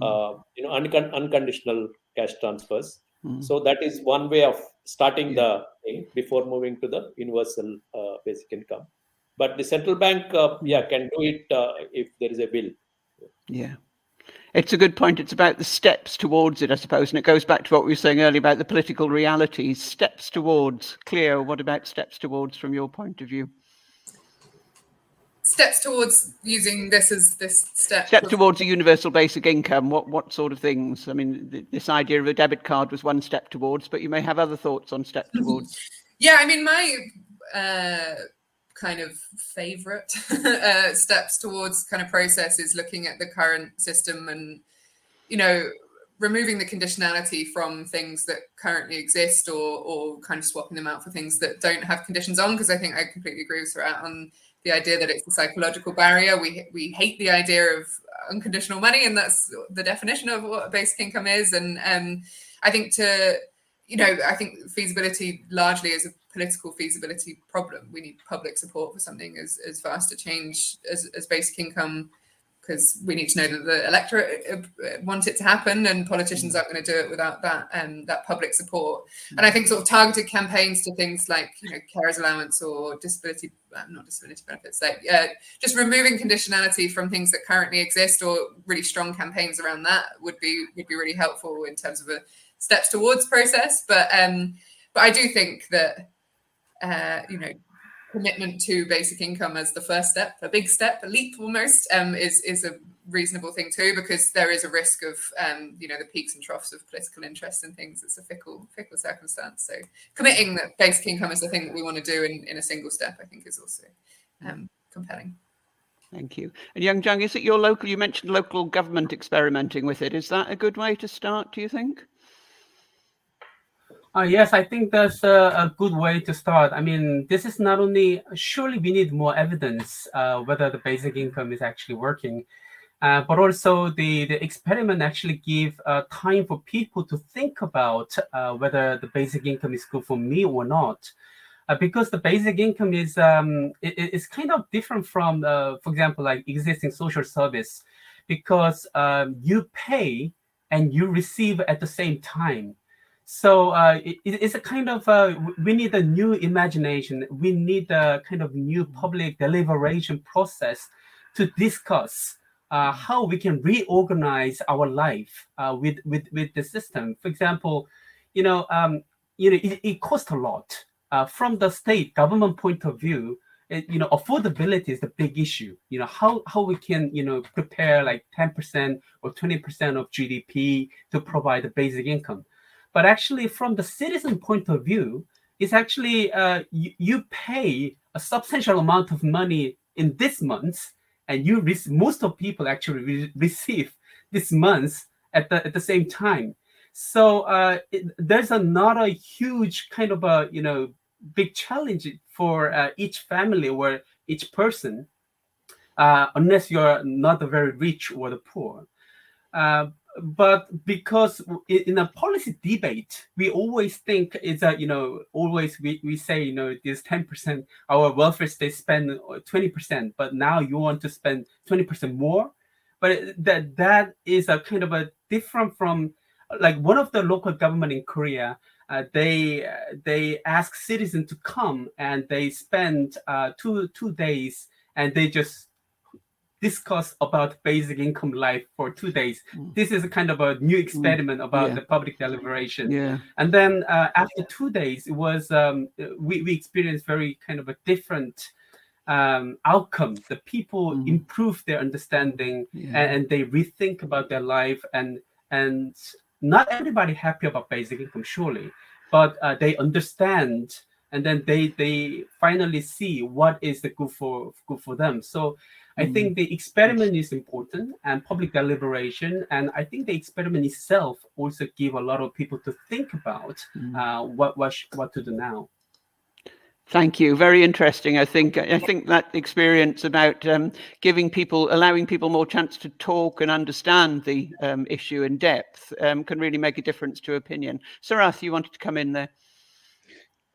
mm. you know, uncon- unconditional cash transfers. Mm. So that is one way of starting the thing before moving to the universal basic income but the central bank uh, yeah can do it uh, if there is a bill yeah it's a good point. It's about the steps towards it i suppose and it goes back to what we were saying earlier about the political realities steps towards Cleo what about steps towards from your point of view? Steps towards using this as this step. Step towards a universal basic income what what sort of things? I mean th- this idea of a debit card was one step towards but you may have other thoughts on step towards. Yeah i mean my uh kind of favorite uh, steps towards kind of processes looking at the current system and you know removing the conditionality from things that currently exist or or kind of swapping them out for things that don't have conditions on because i think i completely agree with Sarath on the idea that it's a psychological barrier. We we hate the idea of unconditional money and that's the definition of what basic income is. And um i think to you know i think feasibility largely is a political feasibility problem. We need public support for something as, as fast a change as, as basic income because we need to know that the electorate uh, want it to happen and politicians aren't going to do it without that um, that public support. And i think sort of targeted campaigns to things like you know carers allowance or disability not disability benefits like uh, just removing conditionality from things that currently exist or really strong campaigns around that would be would be really helpful in terms of a steps towards process. But um but i do think that uh, you know, commitment to basic income as the first step, a big step, a leap almost, um, is is a reasonable thing too, because there is a risk of um, you know the peaks and troughs of political interest and things. It's a fickle fickle circumstance. So committing that basic income is the thing that we want to do in, in a single step, I think, is also um, compelling. Thank you. And Young Jung, is it your local? You mentioned local government experimenting with it. Is that a good way to start? Do you think? Uh, yes, I think that's a, a, good way to start. I mean, this is not only surely we need more evidence uh, whether the basic income is actually working, uh, but also the, the experiment actually give uh, time for people to think about uh, whether the basic income is good for me or not. Uh, because the basic income is um, it, it's kind of different from, for example, like existing social service, because um, you pay and you receive at the same time so uh, it, it's a kind of uh, we need a new imagination. We need a kind of new public deliberation process to discuss uh, how we can reorganize our life uh, with, with with the system. For example you know um, you know it, it costs a lot uh, from the state government point of view. It, you know affordability is the big issue. You know how how we can you know prepare like 10% or 20% of gdp to provide the basic income but actually, from the citizen point of view, it's actually uh, you, you, pay a substantial amount of money in this month, and you re- most of people actually re- receive this month at the at the same time. So uh, it, there's not a huge kind of a you know big challenge for uh, each family or each person, uh, unless you're not the very rich or the poor. Uh, but because in a policy debate, we always think it's a you know always we, we say you know this ten percent our welfare state spend twenty percent, but now you want to spend twenty percent more, but that that is a kind of a different from like one of the local government in Korea. Uh, they uh, they ask citizens to come and they spend uh, two two days and they just discuss about basic income life for two days. Mm. This is a kind of a new mm. experiment mm. about yeah. the public deliberation. Yeah. And then uh, after two days, it was um, we, we experienced very kind of a different um, outcome. The people mm. improve their understanding yeah. and, and, they rethink about their life and and not everybody happy about basic income, surely, but uh, they understand and then they they finally see what is the good for good for them. So I think the experiment is important and public deliberation, and I think the experiment itself also give a lot of people to think about mm. uh, what what what to do now. Thank you. Very interesting. I think I think that experience about um, giving people, allowing people more chance to talk and understand the um, issue in depth um, can really make a difference to opinion. Sarath, you wanted to come in there.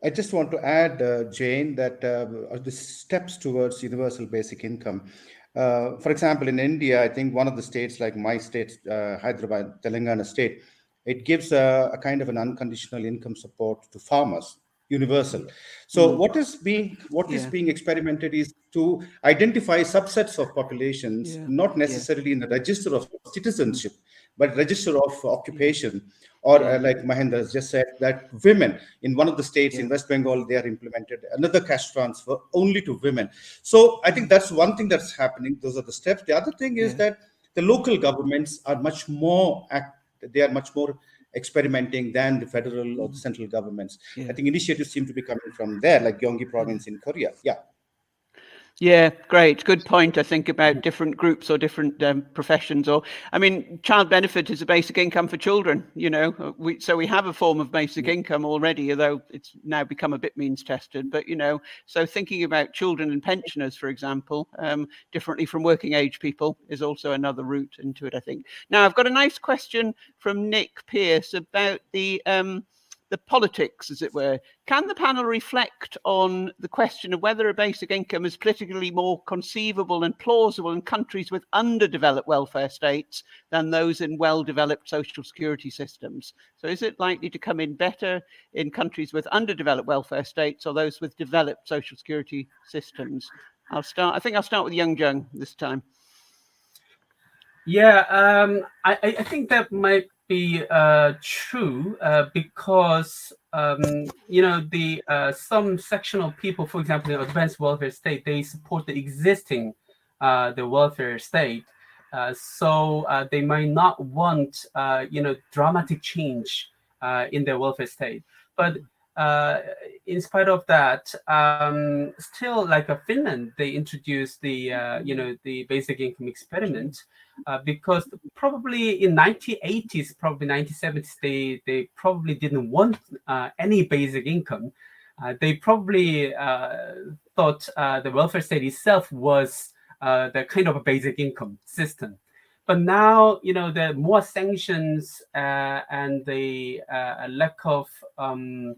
I just want to add, uh, Jane, that uh, the steps towards universal basic income. Uh, for example, in India, I think one of the states, like my state, uh, Hyderabad, Telangana state, it gives a, a, kind of an unconditional income support to farmers, universal. So mm. what is being what yeah. is being experimented is to identify subsets of populations, yeah. not necessarily yeah. in the register of citizenship, but register of occupation or uh, like Mahendra has just said, that women in one of the states yeah. in West Bengal, they are implemented another cash transfer only to women. So I think that's one thing that's happening. Those are the steps. The other thing is yeah. that the local governments are much more act, they are much more experimenting than the federal or the central governments. Yeah. I think initiatives seem to be coming from there, like Gyeonggi province in Korea. Yeah. Yeah, great. Good point. I think about different groups or different um, professions. Or, I mean, child benefit is a basic income for children. You know, uh, we, so we have a form of basic income already, although it's now become a bit means tested. But you know, so thinking about children and pensioners, for example, um, differently from working age people, is also another route into it. I think. Now, I've got a nice question from Nick Pearce about the. Um, the politics, as it were. Can the panel reflect on the question of whether a basic income is politically more conceivable and plausible in countries with underdeveloped welfare states than those in well developed social security systems? So, is it likely to come in better in countries with underdeveloped welfare states or those with developed social security systems? I'll start. I think I'll start with Young Jung this time. Yeah, um, I, I think that might be uh, true uh, because um, you know the uh, some of people, for example, the advanced welfare state, they support the existing uh, the welfare state, uh, so uh, they might not want you know dramatic change in their welfare state. But in spite of that, um, still like a Finland, they introduced the uh, you know the basic income experiment uh, because probably in 1980s, probably 1970s, they they probably didn't want uh, any basic income. Uh, they probably uh, thought uh, the welfare state itself was the kind of a basic income system. But now, you know, the more sanctions and the lack of um,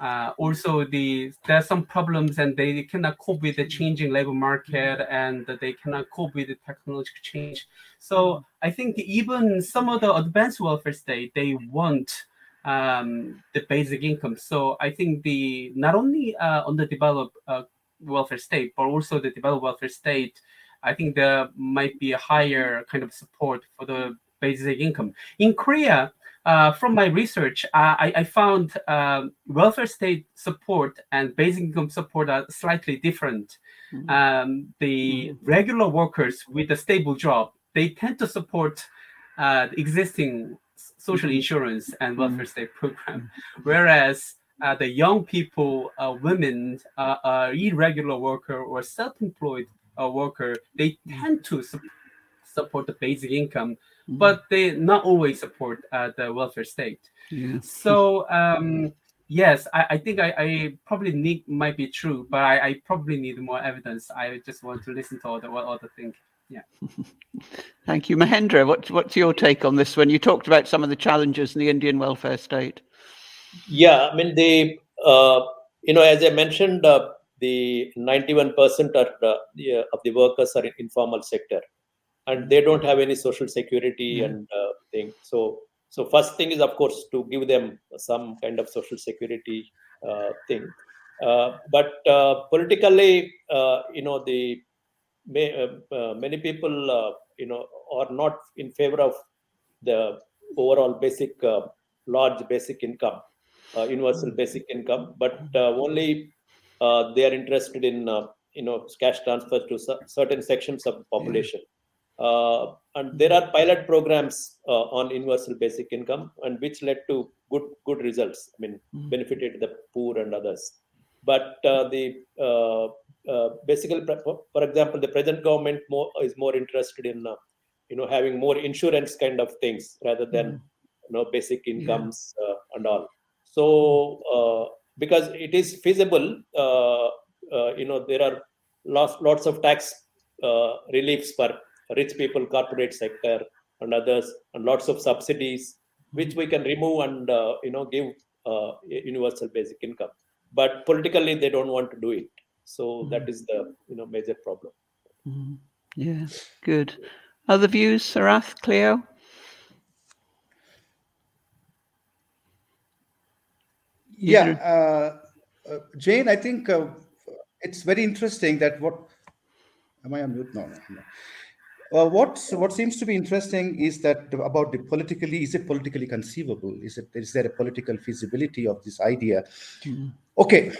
uh, also the there are some problems and they cannot cope with the changing labor market and they cannot cope with the technological change. So i think even some of the advanced welfare state they want um, the basic income. So i think the not only uh, on the developed uh, welfare state but also the developed welfare state i think there might be a higher kind of support for the basic income in korea uh, from my research, uh, I, I, found um, welfare state support and basic income support are slightly different. Mm-hmm. Um, the mm-hmm. regular workers with a stable job, they tend to support uh, existing social insurance and mm-hmm. welfare state program, whereas uh, the young people, uh, women, uh, irregular worker or self-employed worker, they tend to su- support the basic income Mm-hmm. but they not always support uh, the welfare state. Yeah. So um, yes, I, I think I, I, probably need might be true, but I, I, probably need more evidence. I just want to listen to other what other think. Yeah. Thank you, Mahendra. What, what's your take on this? When you talked about some of the challenges in the Indian welfare state. Yeah, I mean the uh, you know as I mentioned, uh, the 91% of the, of the workers are in informal sector. And they don't have any social security mm. and uh, thing. So so first thing is of course to give them some kind of social security uh, thing. Uh, but uh, politically uh, you know the uh, many people you know are not in favor of the overall basic large basic income universal basic income. But only they are interested in you know cash transfers to certain sections of the population uh, and there are pilot programs uh, on universal basic income, and which led to good good results. I mean, mm-hmm. benefited the poor and others. But uh, the uh, uh, basically, for example, the present government more, is more interested in uh, you know having more insurance kind of things rather than mm-hmm. you know basic incomes yeah. and all. So because it is feasible, you know there are lots lots of tax reliefs for rich people, corporate sector, and others, and lots of subsidies, which we can remove and uh, you know give uh, universal basic income. But politically, they don't want to do it. So mm-hmm. that is the you know major problem. Mm-hmm. Yeah, good. Other views, Sarath, Cleo? Yeah, uh, uh, Jane, I think uh, it's very interesting that what am I on mute? No, no, no. Uh, what what seems to be interesting is that about the politically is it politically conceivable? Is it is there a political feasibility of this idea? Mm-hmm. Okay,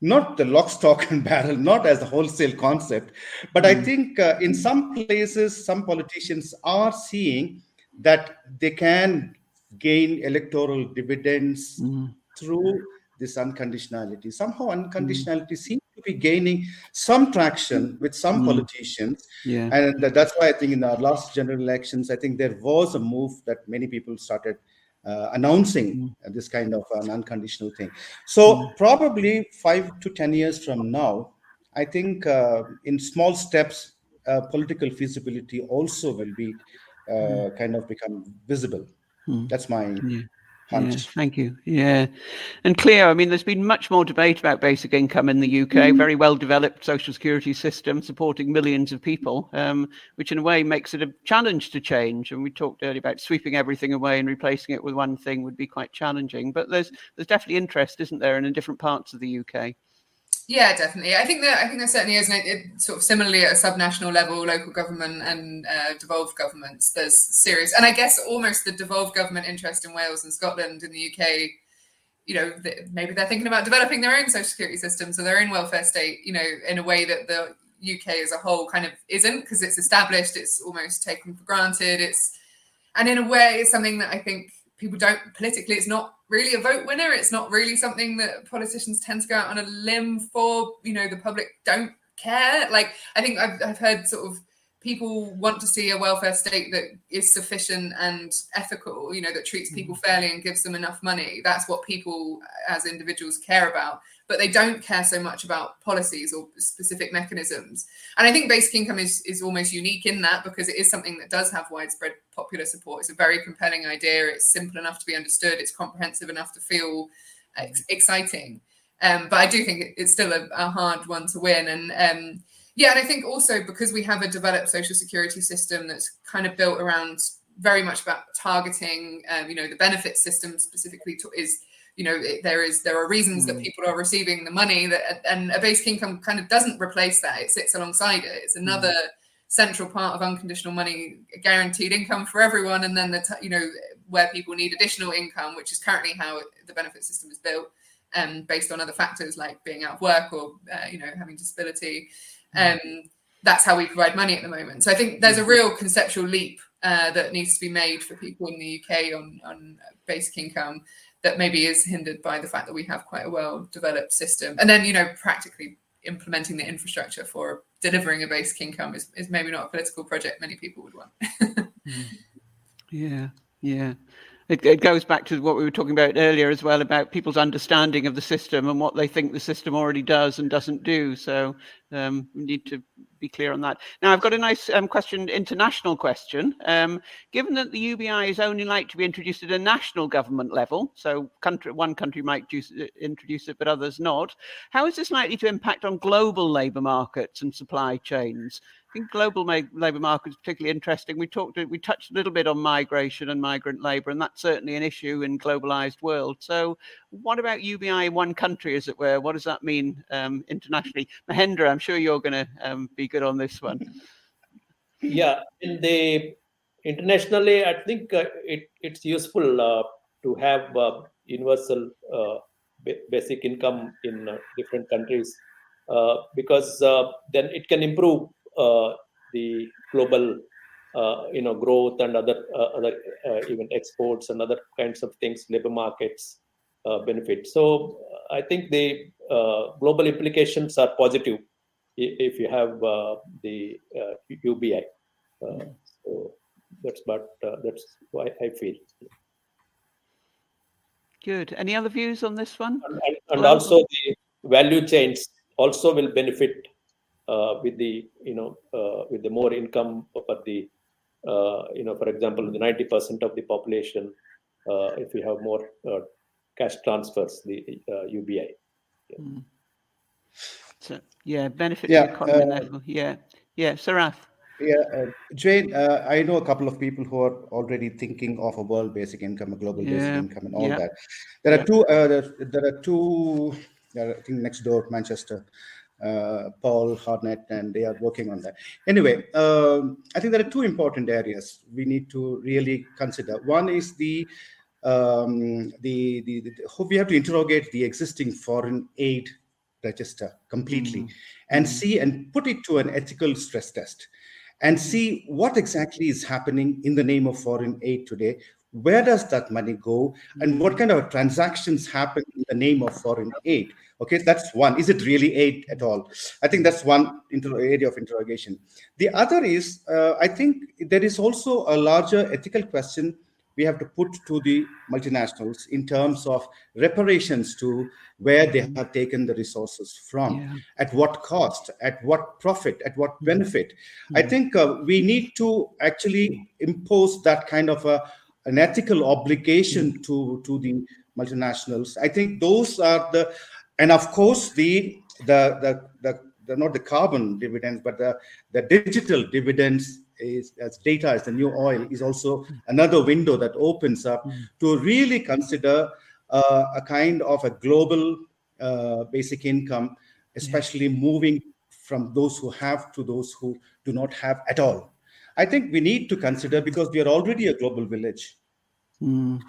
not the lock, stock, and barrel, not as a wholesale concept, but mm-hmm. I think uh, in some places, some politicians are seeing that they can gain electoral dividends mm-hmm. Through this unconditionality. Somehow, unconditionality seems to be gaining some traction with some mm. politicians. Yeah. And that's why I think in our last general elections, I think there was a move that many people started uh, announcing mm. this kind of an unconditional thing. So mm. probably five to 10 years from now, I think uh, in small steps, uh, political feasibility also will be uh, mm. kind of become visible. Mm. That's my yeah. Yes, thank you. Yeah. And Cleo, I mean, there's been much more debate about basic income in the UK, mm-hmm. very well developed social security system supporting millions of people, um, which in a way makes it a challenge to change. And we talked earlier about sweeping everything away and replacing it with one thing would be quite challenging. But there's there's definitely interest, isn't there, and in different parts of the UK. Yeah, definitely. I think that I think there certainly is and it, sort of similarly at a subnational level, local government and uh, devolved governments. There's serious, and I guess almost the devolved government interest in Wales and Scotland in the UK. You know, maybe they're thinking about developing their own social security systems or their own welfare state. You know, in a way that the UK as a whole kind of isn't because it's established. It's almost taken for granted. It's and in a way, it's something that I think people don't politically. It's not really a vote winner. It's not really something that politicians tend to go out on a limb for. You know, the public don't care. Like I think I've, I've heard sort of people want to see a welfare state that is sufficient and ethical you know that treats people mm. fairly and gives them enough money that's what people as individuals care about but they don't care so much about policies or specific mechanisms. And i think basic income is is almost unique in that because it is something that does have widespread popular support. It's a very compelling idea. It's simple enough to be understood. It's comprehensive enough to feel ex- exciting. Um, but i do think it's still a, a, hard one to win. And um, yeah, and I think also because we have a developed social security system that's kind of built around very much about targeting, um, you know, the benefit system specifically to, is, you know, it, there is there are reasons mm. that people are receiving the money that, and a basic income kind of doesn't replace that. It sits alongside it. It's another. Mm. Central part of unconditional money, guaranteed income for everyone, and then the t- you know where people need additional income, which is currently how the benefit system is built, um, based on other factors like being out of work or uh, you know having disability. Um, that's how we provide money at the moment. So I think there's a real conceptual leap uh, that needs to be made for people in the UK on, on basic income that maybe is hindered by the fact that we have quite a well developed system. And then, you know, practically implementing the infrastructure for delivering a basic income is, is maybe not a political project many people would want. yeah, yeah it, it, goes back to what we were talking about earlier as well about people's understanding of the system and what they think the system already does and doesn't do. So um, we need to be clear on that. Now, I've got a nice um, question, international question. Um, given that the UBI is only like to be introduced at a national government level, so country, one country might introduce it, but others not, how is this likely to impact on global labour markets and supply chains? I think global labour market is particularly interesting. We talked, we touched a little bit on migration and migrant labour, and that's certainly an issue in globalized world. So, what about UBI in one country, as it were? What does that mean um, internationally? Mahendra, I'm sure you're going to um, be good on this one. Yeah, in the internationally, I think uh, it, it's useful uh, to have uh, universal uh, basic income in uh, different countries uh, because then it can improve Uh, the global uh, you know growth and other uh, other uh, even exports and other kinds of things labor markets uh, benefit so i think the global implications are positive if you have the ubi so that's what that's why i feel Good. Any other views on this one? And, and also the value chains also will benefit uh, with the you know uh, with the more income for the uh, you know for example the 90% of the population if we have more cash transfers the ubi yeah. Mm. So, yeah benefit yeah, economy yeah yeah Sarath yeah, uh, Jane, uh, I know a couple of people who are already thinking of a world basic income, a global yeah. basic income, and all yeah. that. There are two. Uh, there, there, are two. I think next door, Manchester uh, Paul Harnett, and they are working on that. Anyway, um, I think there are two important areas we need to really consider. One is the um, the, the, the, we have to interrogate the existing foreign aid register completely mm-hmm. and mm-hmm. see and put it to an ethical stress test and see what exactly is happening in the name of foreign aid today where does that money go and what kind of transactions happen in the name of foreign aid okay that's one. Is it really aid at all? I think that's one inter- area of interrogation. The other is uh, i think there is also a larger ethical question we have to put to the multinationals in terms of reparations to where they mm-hmm. have taken the resources from. Yeah. at what cost? At what profit? At what benefit? Mm-hmm. i think uh, we need to actually impose that kind of a an ethical obligation mm-hmm. to to the multinationals. I think those are the and of course the the the, the, the not the carbon dividends but the the digital dividends is as data as the new oil is also another window that opens up mm. to really consider uh, a kind of a global uh, basic income especially yeah. moving from those who have to those who do not have at all i think we need to consider because we are already a global village mm.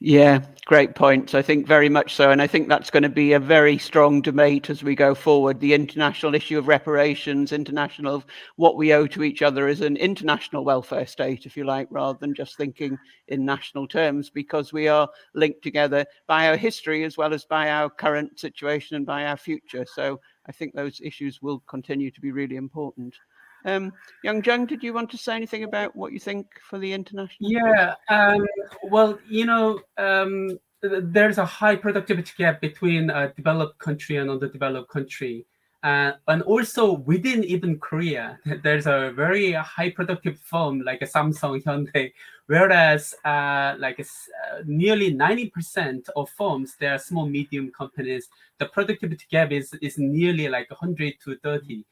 Yeah, great points. I think very much so. And I think that's going to be a very strong debate as we go forward. The international issue of reparations, international of what we owe to each other as an international welfare state, if you like, rather than just thinking in national terms, because we are linked together by our history as well as by our current situation and by our future. So I think those issues will continue to be really important. Um, Jung, did you want to say anything about what you think for the international? Yeah, um, well, you know, um, there's a high productivity gap between a developed country and underdeveloped country. Uh, and also within even Korea, there's a very high productive firm like Samsung, Hyundai, whereas uh, like uh, nearly 90% of firms, they are small, medium companies. The productivity gap is, is nearly like 100 to 30.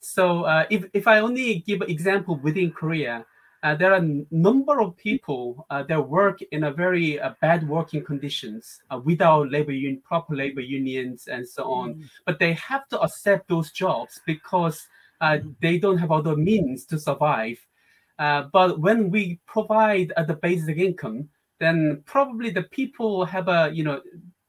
So uh, if, if I only give an example within Korea, uh, there are a number of people uh, that work in a very uh, bad working conditions uh, without labor union, proper labor unions and so on. Mm. But they have to accept those jobs because uh, they don't have other means to survive. but when we provide the basic income, then probably the people have a you know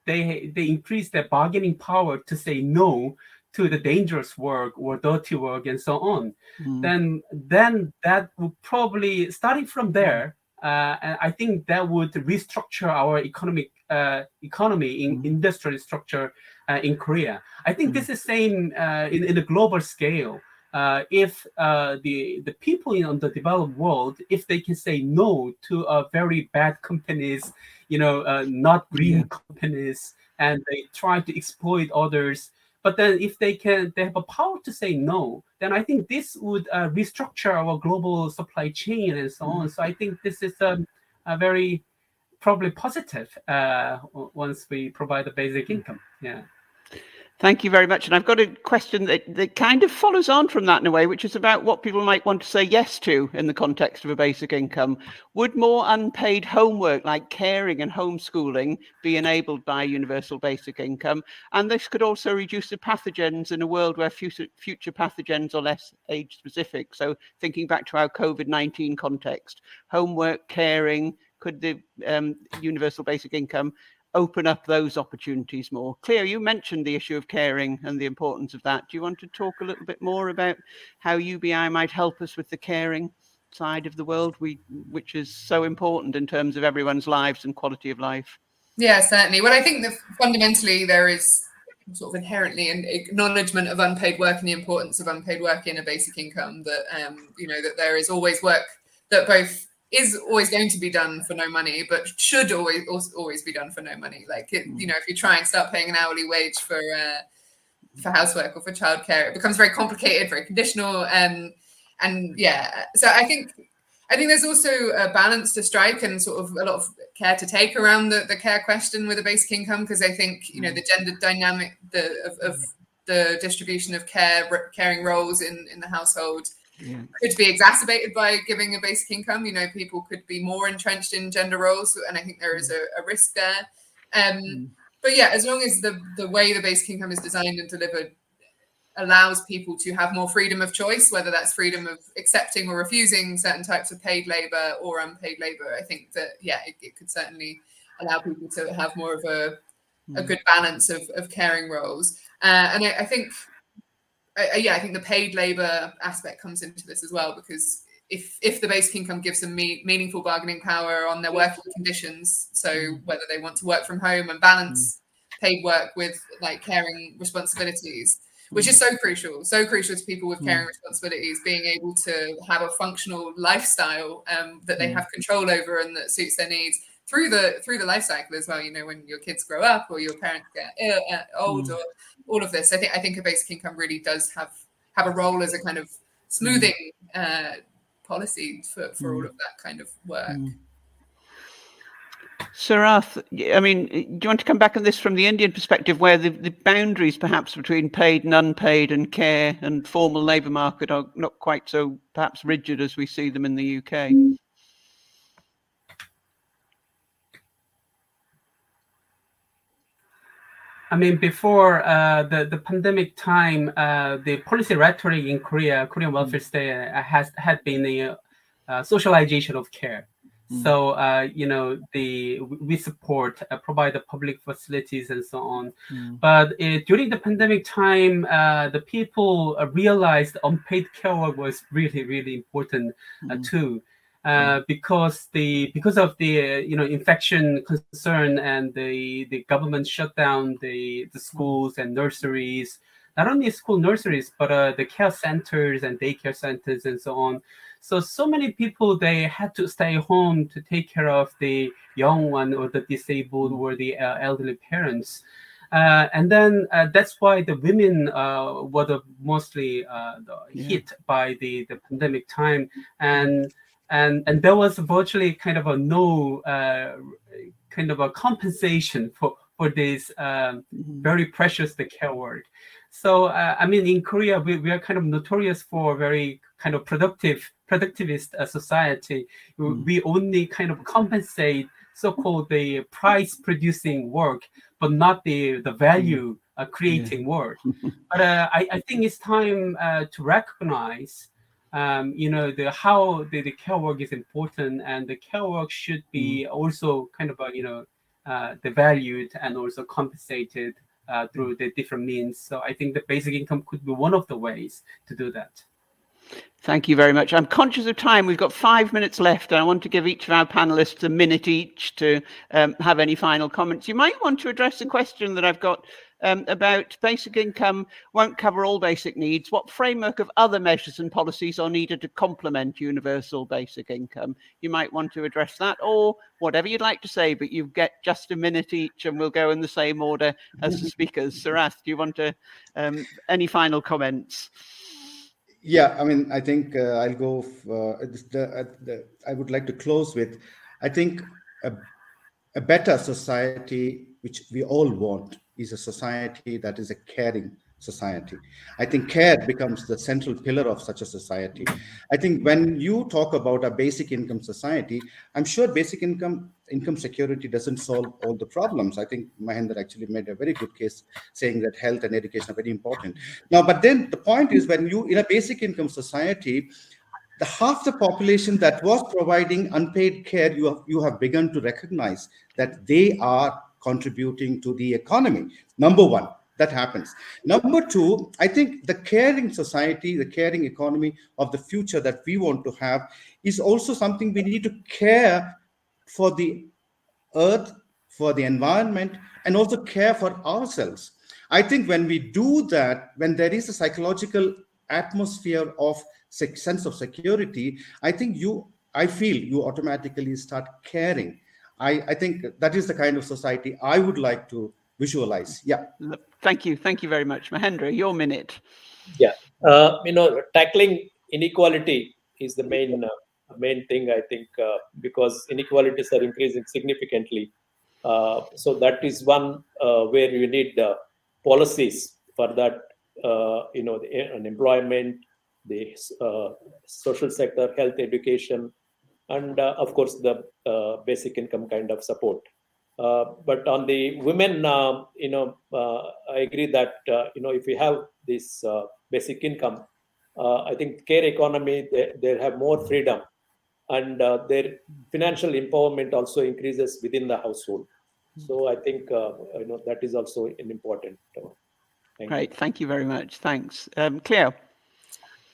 they they increase their bargaining power to say no to the dangerous work or dirty work and so on, mm. then then that would probably starting from there. Uh, and I think that would restructure our economic uh, economy in mm. industrial structure uh, in Korea. I think mm. this is same uh, in, in a global scale. Uh, if uh, the the people in the developed world, if they can say no to a very bad companies, you know, not green yeah. companies, and they try to exploit others, but then if they can, they have a power to say no, then I think this would uh, restructure our global supply chain and so on. Mm-hmm. So I think this is a, a very probably positive uh, once we provide the basic mm. income. Yeah. Thank you very much. And I've got a question that, that kind of follows on from that in a way, which is about what people might want to say yes to in the context of a basic income. Would more unpaid homework like caring and homeschooling be enabled by universal basic income? And this could also reduce the pathogens in a world where future, future pathogens are less age specific. So thinking back to our COVID 19 context, homework, caring, could the um, universal basic income open up those opportunities more. Cleo, you mentioned the issue of caring and the importance of that. Do you want to talk a little bit more about how UBI might help us with the caring side of the world, we, which is so important in terms of everyone's lives and quality of life? Yeah, certainly. Well, I think that fundamentally there is sort of inherently an acknowledgement of unpaid work and the importance of unpaid work in a basic income that um, you know that there is always work that both is always going to be done for no money, but should always always be done for no money. Like it, hmm. you know, if you try and start paying an hourly wage for uh, for housework or for childcare, it becomes very complicated, very conditional, and and yeah. So I think I think there's also a balance to strike and sort of a lot of care to take around the, the care question with a basic income because I think you know hmm. the gender dynamic the of, of the distribution of care caring roles in in the household yeah. could be exacerbated by giving a basic income. You know, people could be more entrenched in gender roles, and I think there is a, a risk there. Um, mm. But yeah, as long as the the way the basic income is designed and delivered allows people to have more freedom of choice, whether that's freedom of accepting or refusing certain types of paid labor or unpaid labor, I think that yeah, it, it could certainly allow people to have more of a a mm. good balance of, of caring roles. Uh, and I, I think uh, yeah, I think the paid labor aspect comes into this as well because if if the basic income gives them me- meaningful bargaining power on their working conditions, so mm. whether they want to work from home and balance mm. paid work with like caring responsibilities, which is mm. so crucial, so crucial to people with caring responsibilities, being able to have a functional lifestyle um, that they have control over and that suits their needs through the through the life cycle as well. You know, when your kids grow up or your parents get Ill, uh, old or all of this. I think I think a basic income really does have have a role as a kind of smoothing uh, policy for, for all mm. of that kind of work. Mm. Sarath, I mean, do you want to come back on this from the Indian perspective, where the, the boundaries perhaps between paid and unpaid and care and formal labour market are not quite so perhaps rigid as we see them in the UK? I mean, before uh, the the pandemic time, uh, the policy rhetoric in Korea, Korean welfare state, uh, has had been a uh, socialization of care. Mm. So uh, you know the we support uh, provide the public facilities and so on. Mm. But uh, during the pandemic time, uh, the people realized unpaid care work was really really important mm. too. Uh, because the because of the uh, you know infection concern and the the government shut down the the schools and nurseries not only school nurseries but uh, the care centers and daycare centers and so on. So so many people they had to stay home to take care of the young one or the disabled or the uh, elderly parents. Uh, and then uh, that's why the women uh, were the mostly uh, the hit by the, the pandemic time. And and and there was virtually kind of a no uh, kind of a compensation for for this um, mm-hmm. very precious the care work so uh, I mean, in Korea, we, we are kind of notorious for very kind of productive, productivist uh, society. Mm. We only kind of compensate so-called the price-producing work, but not the the value uh, creating yeah. work. but uh, I, I think it's time uh, to recognize. Um, you know the how the, the care work is important and the care work should be mm. also kind of a, you know uh, the valued and also compensated uh, through the different means. So I think the basic income could be one of the ways to do that. Thank you very much. I'm conscious of time. We've got five minutes left. and I want to give each of our panelists a minute each to um, have any final comments. You might want to address a question that I've got um, about basic income won't cover all basic needs. What framework of other measures and policies are needed to complement universal basic income? You might want to address that or whatever you'd like to say, but you get just a minute each and we'll go in the same order as the speakers. Sarath, do you want to, um, any final comments? Yeah, I mean, I think uh, I'll go. Uh, the, the, I would like to close with, I think a, a better society, which we all want, is a society that is a caring society. I think care becomes the central pillar of such a society. I think when you talk about a basic income society, I'm sure basic income income security doesn't solve all the problems. I think Mahendra actually made a very good case saying that health and education are very important. Now, but then the point is when you in a basic income society, the half the population that was providing unpaid care, you have, you have begun to recognize that they are contributing to the economy. Number one, that happens. Number two, I think the caring society, the caring economy of the future that we want to have is also something we need to care for the earth, for the environment, and also care for ourselves. I think when we do that, when there is a psychological atmosphere of sense of security, I think you, I feel you automatically start caring I, I think that is the kind of society I would like to visualize. Yeah. Thank you. Thank you very much. Mahendra, your minute. Yeah. Uh, you know, tackling inequality is the main uh, main thing, I think, uh, because inequalities are increasing significantly. Uh, so that is one uh, where you need policies for that, uh, you know, the employment, the social sector, health, education, and uh, of course the uh, basic income kind of support. Uh, but on the women, you know, I agree that you know if we have this basic income, I think care economy they, they have more freedom and uh, their financial empowerment also increases within the household. So I think uh, you know that is also an important. Thank Great, you. thank you very much. Thanks, um, Cleo.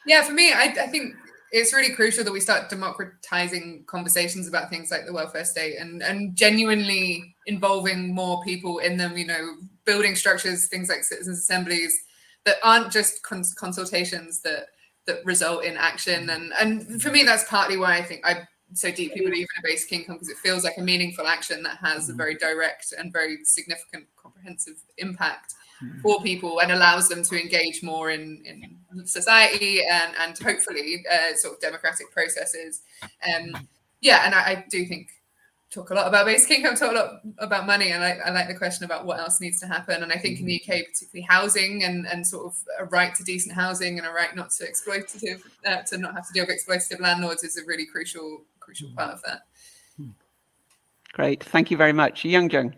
Yeah, for me, I, I think it's really crucial that we start democratizing conversations about things like the welfare state and and genuinely involving more people in them you know building structures things like citizens assemblies that aren't just cons- consultations that that result in action and and for me that's partly why i think i so deeply believe in a basic income because it feels like a meaningful action that has a mm-hmm. very direct and very significant comprehensive impact. For people and allows them to engage more in, in society and, and hopefully uh, sort of democratic processes. Um, yeah, and I, I, do think talk a lot about basic income, talk a lot about money. I like I like the question about what else needs to happen. And I think in the UK, particularly housing and, and sort of a right to decent housing and a right not to exploitative uh, to not have to deal with exploitative landlords is a really crucial crucial part of that. Great, thank you very much, Young Jung.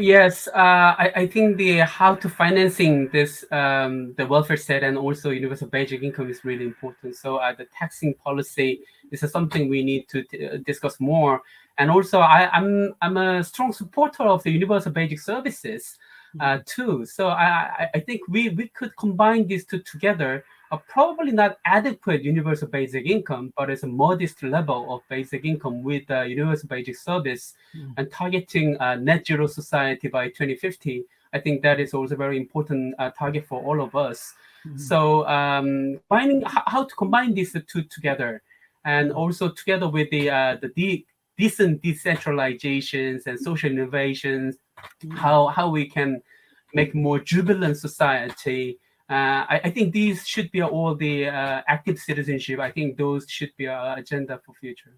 Yes, uh, I, I, think the how to financing this um, the welfare state and also universal basic income is really important. So uh, the taxing policy this is something we need to t- uh, discuss more. And also, I, am I'm, I'm a strong supporter of the universal basic services uh, mm-hmm. too. So I, I think we we could combine these two together are probably not adequate universal basic income, but it's a modest level of basic income with uh, universal basic service mm. and targeting uh, net zero society by 2050. I think that is also a very important uh, target for all of us. Mm-hmm. So um, finding h- how to combine these two together, and also together with the uh, the de- decent decentralizations and social innovations, mm-hmm. how how we can make more jubilant society uh, I, I, think these should be all the uh, active citizenship. I think those should be our agenda for future.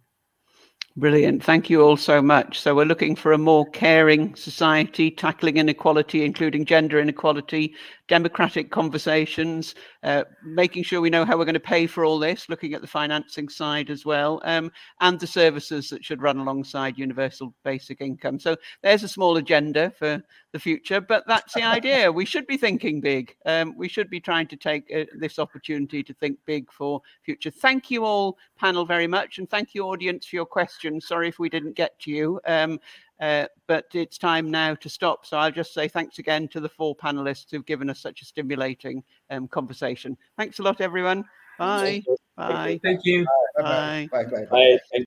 Brilliant. Thank you all so much. So we're looking for a more caring society, tackling inequality, including gender inequality, democratic conversations, uh, making sure we know how we're going to pay for all this, looking at the financing side as well, um, and the services that should run alongside universal basic income. So there's a small agenda for the future, but that's the idea. We should be thinking big. Um, we should be trying to take uh, this opportunity to think big for future. Thank you all, panel, very much, and thank you, audience, for your questions. Sorry if we didn't get to you. Um, uh, but it's time now to stop. So I'll just say thanks again to the four panelists who've given us such a stimulating um, conversation. Thanks a lot, everyone. Bye. Bye. Thank you. Bye. Bye. Bye. Bye. Bye.